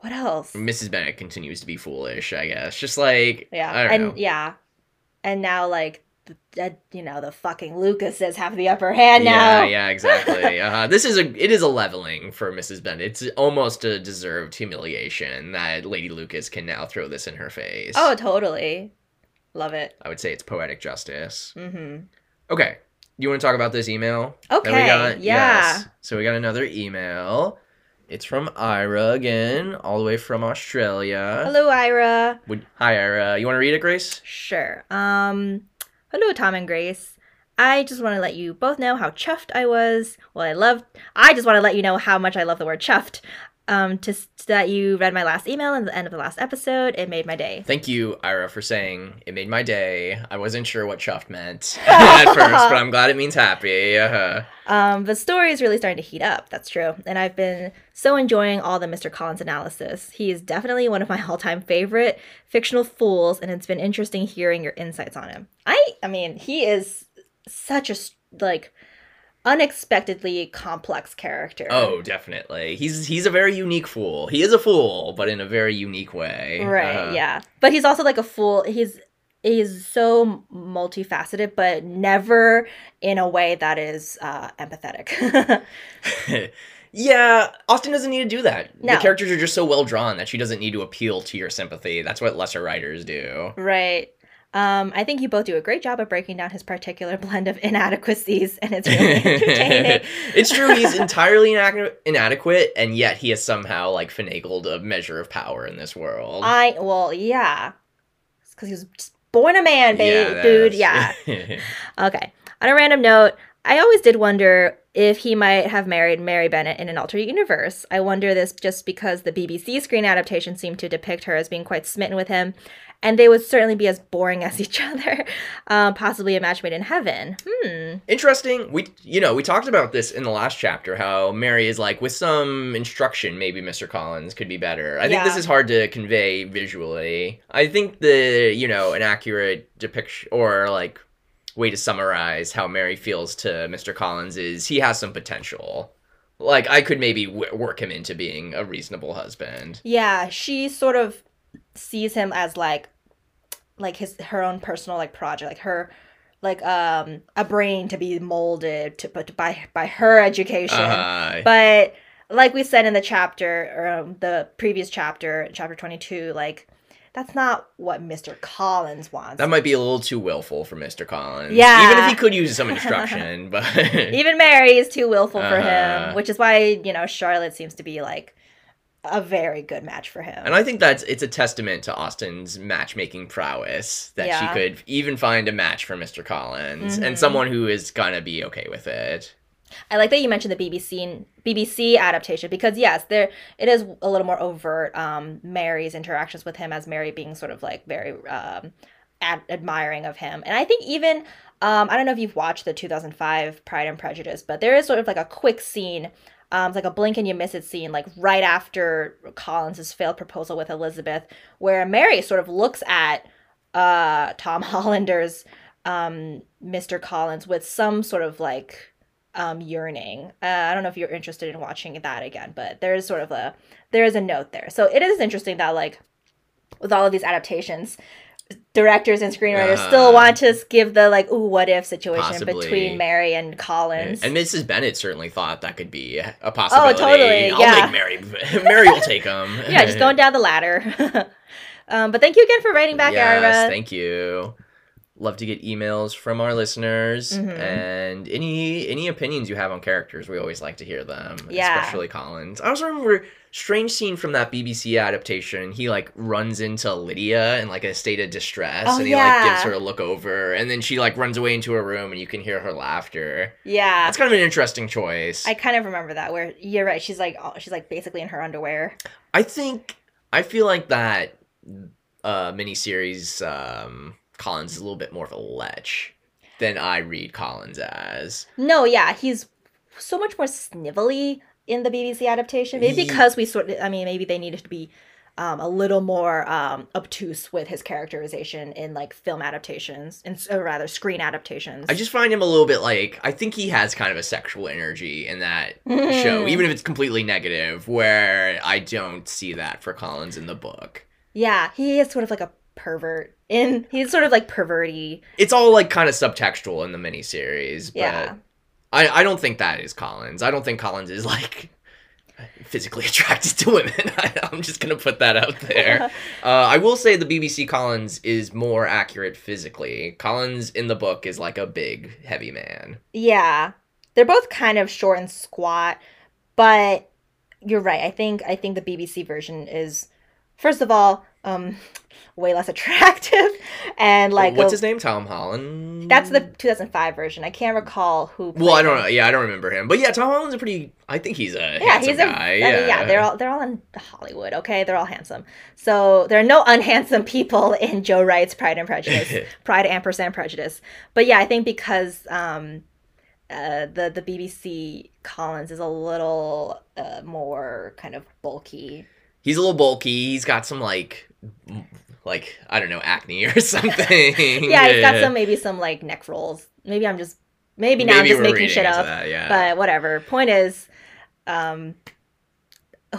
what else? Mrs. Bennet continues to be foolish, I guess. Just like Yeah. I don't and know. yeah. And now like the, you know, the fucking Lucases have the upper hand now. yeah, yeah, exactly. uh, this is a it is a leveling for Mrs. Bennet. It's almost a deserved humiliation that Lady Lucas can now throw this in her face. Oh, totally. Love it. I would say it's poetic justice. Mhm. Okay, you want to talk about this email? that Okay. we got? yeah. Yes. So we got another email. It's from Ira again, all the way from Australia. Hello, Ira. Would, hi, Ira. You want to read it, Grace? Sure. Um, hello, Tom and Grace. I just want to let you both know how chuffed I was. Well, I loved. I just want to let you know how much I love the word chuffed. Um, to that you read my last email at the end of the last episode. It made my day. Thank you, Ira, for saying it made my day. I wasn't sure what chuffed meant at first, but I'm glad it means happy. Uh-huh. Um, the story is really starting to heat up. That's true, and I've been so enjoying all the Mr. Collins analysis. He is definitely one of my all-time favorite fictional fools, and it's been interesting hearing your insights on him. I, I mean, he is such a like unexpectedly complex character. Oh, definitely. He's he's a very unique fool. He is a fool, but in a very unique way. right, Uh, yeah. But he's also like a fool. He's he's so multifaceted, but never in a way that is uh, empathetic. yeah, Austen doesn't need to do that. No. The characters are just so well drawn that she doesn't need to appeal to your sympathy. That's what lesser writers do. right. Um, I think you both do a great job of breaking down his particular blend of inadequacies, and it's really entertaining. it's true he's entirely inadequ- inadequate and yet he has somehow like finagled a measure of power in this world. I well, yeah, because he was born a man, baby, Yeah, dude. Yeah. Okay. On a random note, I always did wonder if he might have married Mary Bennet in an alternate universe. I wonder this just because the BBC screen adaptation seemed to depict her as being quite smitten with him, and they would certainly be as boring as each other. Um, possibly a match made in heaven. Hmm. Interesting. We you know, we talked about this in the last chapter how Mary is like with some instruction maybe Mr. Collins could be better. I think this is hard to convey visually. I think the, you know, an accurate depiction or like way to summarize how Mary feels to Mr. Collins is he has some potential. Like I could maybe w- work him into being a reasonable husband. Yeah, she sort of sees him as like like his her own personal like project, like her like um a brain to be molded to but by by her education. Uh, But like we said in the chapter or um, the previous chapter, chapter 22, like that's not what Mr. Collins wants. that might be a little too willful for Mr. Collins. Yeah. Even if he could use some instruction, but Even Mary is too willful for Uh-huh. him, which is why, you know, Charlotte seems to be like a very good match for him. And I think that's it's a testament to Austen's matchmaking prowess that Yeah. she could even find a match for Mr. Collins Mhm. and someone who is gonna be okay with it. I like that you mentioned the BBC BBC adaptation because yes, there it is a little more overt. Um, Mary's interactions with him as Mary being sort of like very um, ad- admiring of him, and I think even um, I don't know if you've watched the 2005 Pride and Prejudice, but there is sort of like a quick scene. Um, it's like a blink and you miss it scene, like right after Collins's failed proposal with Elizabeth, where Mary sort of looks at uh, Tom Hollander's um, Mr. Collins with some sort of like um yearning. Uh, I don't know if you're interested in watching that again, but there is sort of a there is a note there. So it is interesting that like with all of these adaptations, directors and screenwriters Uh, still want to give the like ooh what if situation Possibly. between Mary and Collins. And Mrs. Bennet certainly thought that could be a possibility. Oh, totally, I'll yeah. make Mary Mary will take him. yeah, just going down the ladder. um, but thank you again for writing back, yes, thank you. Love to get emails from our listeners Mhm. and any any opinions you have on characters. We always like to hear them, Yeah. especially Collins. I also remember strange scene from that BBC adaptation. He like runs into Lydia in like a state of distress, Oh, and he like gives her a look over, and then she like runs away into her room, and you can hear her laughter. yeah. That's kind of an interesting choice. I kind of remember that where you're right. She's like she's like basically in her underwear. I think I feel like that uh miniseries um Collins is a little bit more of a lech than I read Collins as. No, yeah, he's so much more snivelly in the BBC adaptation. Maybe because we sort of, I mean, maybe they needed to be um, a little more um, obtuse with his characterization in like film adaptations, and or rather screen adaptations. I just find him a little bit like I think he has kind of a sexual energy in that show, even if it's completely negative, where I don't see that for Collins in the book. yeah, he is sort of like a pervert. In he's sort of like perverty. It's all like kind of subtextual in the miniseries, but Yeah. I, I don't think that is Collins. I don't think Collins is like physically attracted to women. I, I'm just gonna put that out there. uh, I will say the BBC Collins is more accurate physically. Collins in the book is like a big, heavy man. Yeah. They're both kind of short and squat, but you're right. I think I think the BBC version is first of all, um way less attractive and like what's a- his name? Tom Holland. that's the 2005 version. I can't recall who Well, I don't him. know. Yeah, I don't remember him. But yeah, Tom Holland's a pretty. I think he's a Yeah, handsome he's a. guy. I yeah. mean, yeah, they're all they're all in Hollywood. Okay, they're all handsome. So there are no unhandsome people in Joe Wright's Pride and Prejudice, Pride and ampersand Prejudice. But yeah, I think because um, uh, the the BBC Collins is a little uh, more kind of bulky. He's a little bulky. He's got some like, like I don't know, acne or something. Yeah, he's got some maybe some like neck rolls. Maybe I'm just Maybe now I'm just making shit up. that, yeah. But whatever. Point is, um,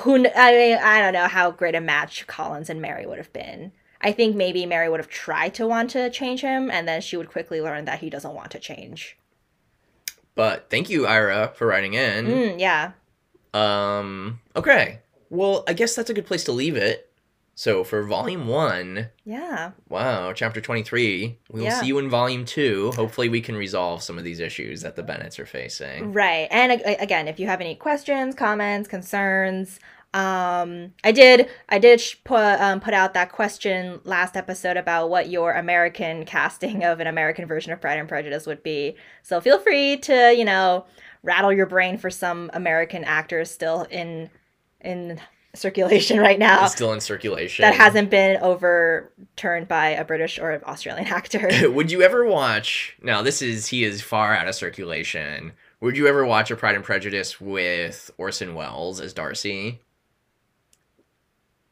who I mean, I don't know how great a match Collins and Mary would have been. I think maybe Mary would have tried to want to change him, and then she would quickly learn that he doesn't want to change. But thank you, Ira, for writing in. Mm, yeah. Um. Okay. Well, I guess that's a good place to leave it. So for volume one, Yeah. wow, chapter twenty-three. We'll Yeah. see you in volume two. Hopefully, we can resolve some of these issues that the Bennets are facing. Right. And again, if you have any questions, comments, concerns, um, I did I did put um, put out that question last episode about what your American casting of an American version of Pride and Prejudice would be. So feel free to you know rattle your brain for some American actors still in in circulation right now It's still in circulation. that hasn't been overturned by a British or Australian actor. Would you ever watch? Now, this is he is far out of circulation. Would you ever watch a Pride and Prejudice with Orson Welles as Darcy?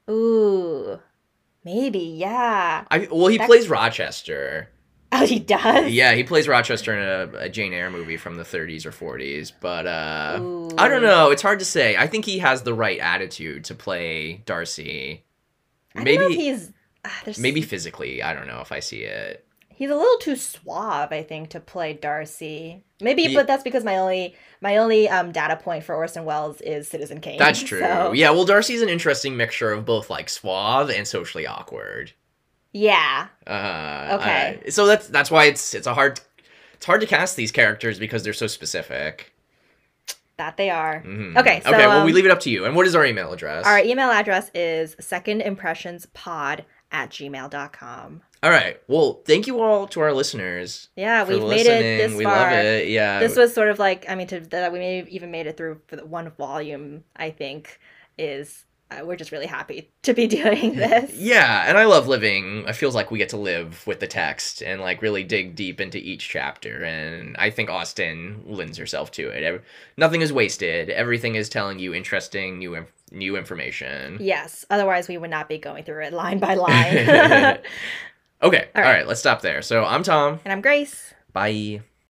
Ooh, maybe yeah. I well, he That- plays Rochester. Oh, he does. Yeah, he plays Rochester in a, a Jane Eyre movie from the 30s or 40s. But uh, I don't know. It's hard to say. I think he has the right attitude to play Darcy. I don't know if Maybe he's there's, maybe physically. I don't know if I see it. he's a little too suave. I think to play Darcy. Maybe, He- but that's because my only my only um data point for Orson Welles is Citizen Kane. That's true. so- Yeah, well, Darcy's an interesting mixture of both like suave and socially awkward. Yeah, Uh, Okay. uh, so that's that's why it's it's a hard it's hard to cast these characters because they're so specific. that they are. Mhm. Okay, so, okay. Well, we um, leave it up to you. And what is our email address? Our email address is secondimpressionspod at gmail.com. All right. Well, thank you all to our listeners. Yeah, we've made it this we far. love it. Yeah. This was sort of like I mean, to that we may have even made it through for the one volume. I think is uh, we're just really happy to be doing this. Yeah, and I love living. It feels like we get to live with the text and like really dig deep into each chapter. And I think Austen lends herself to it. Ev- Nothing is wasted. Everything is telling you interesting new inf- new information. Yes, otherwise we would not be going through it line by line. okay. All All right. right. Let's stop there. So I'm Tom. and I'm Grace. Bye.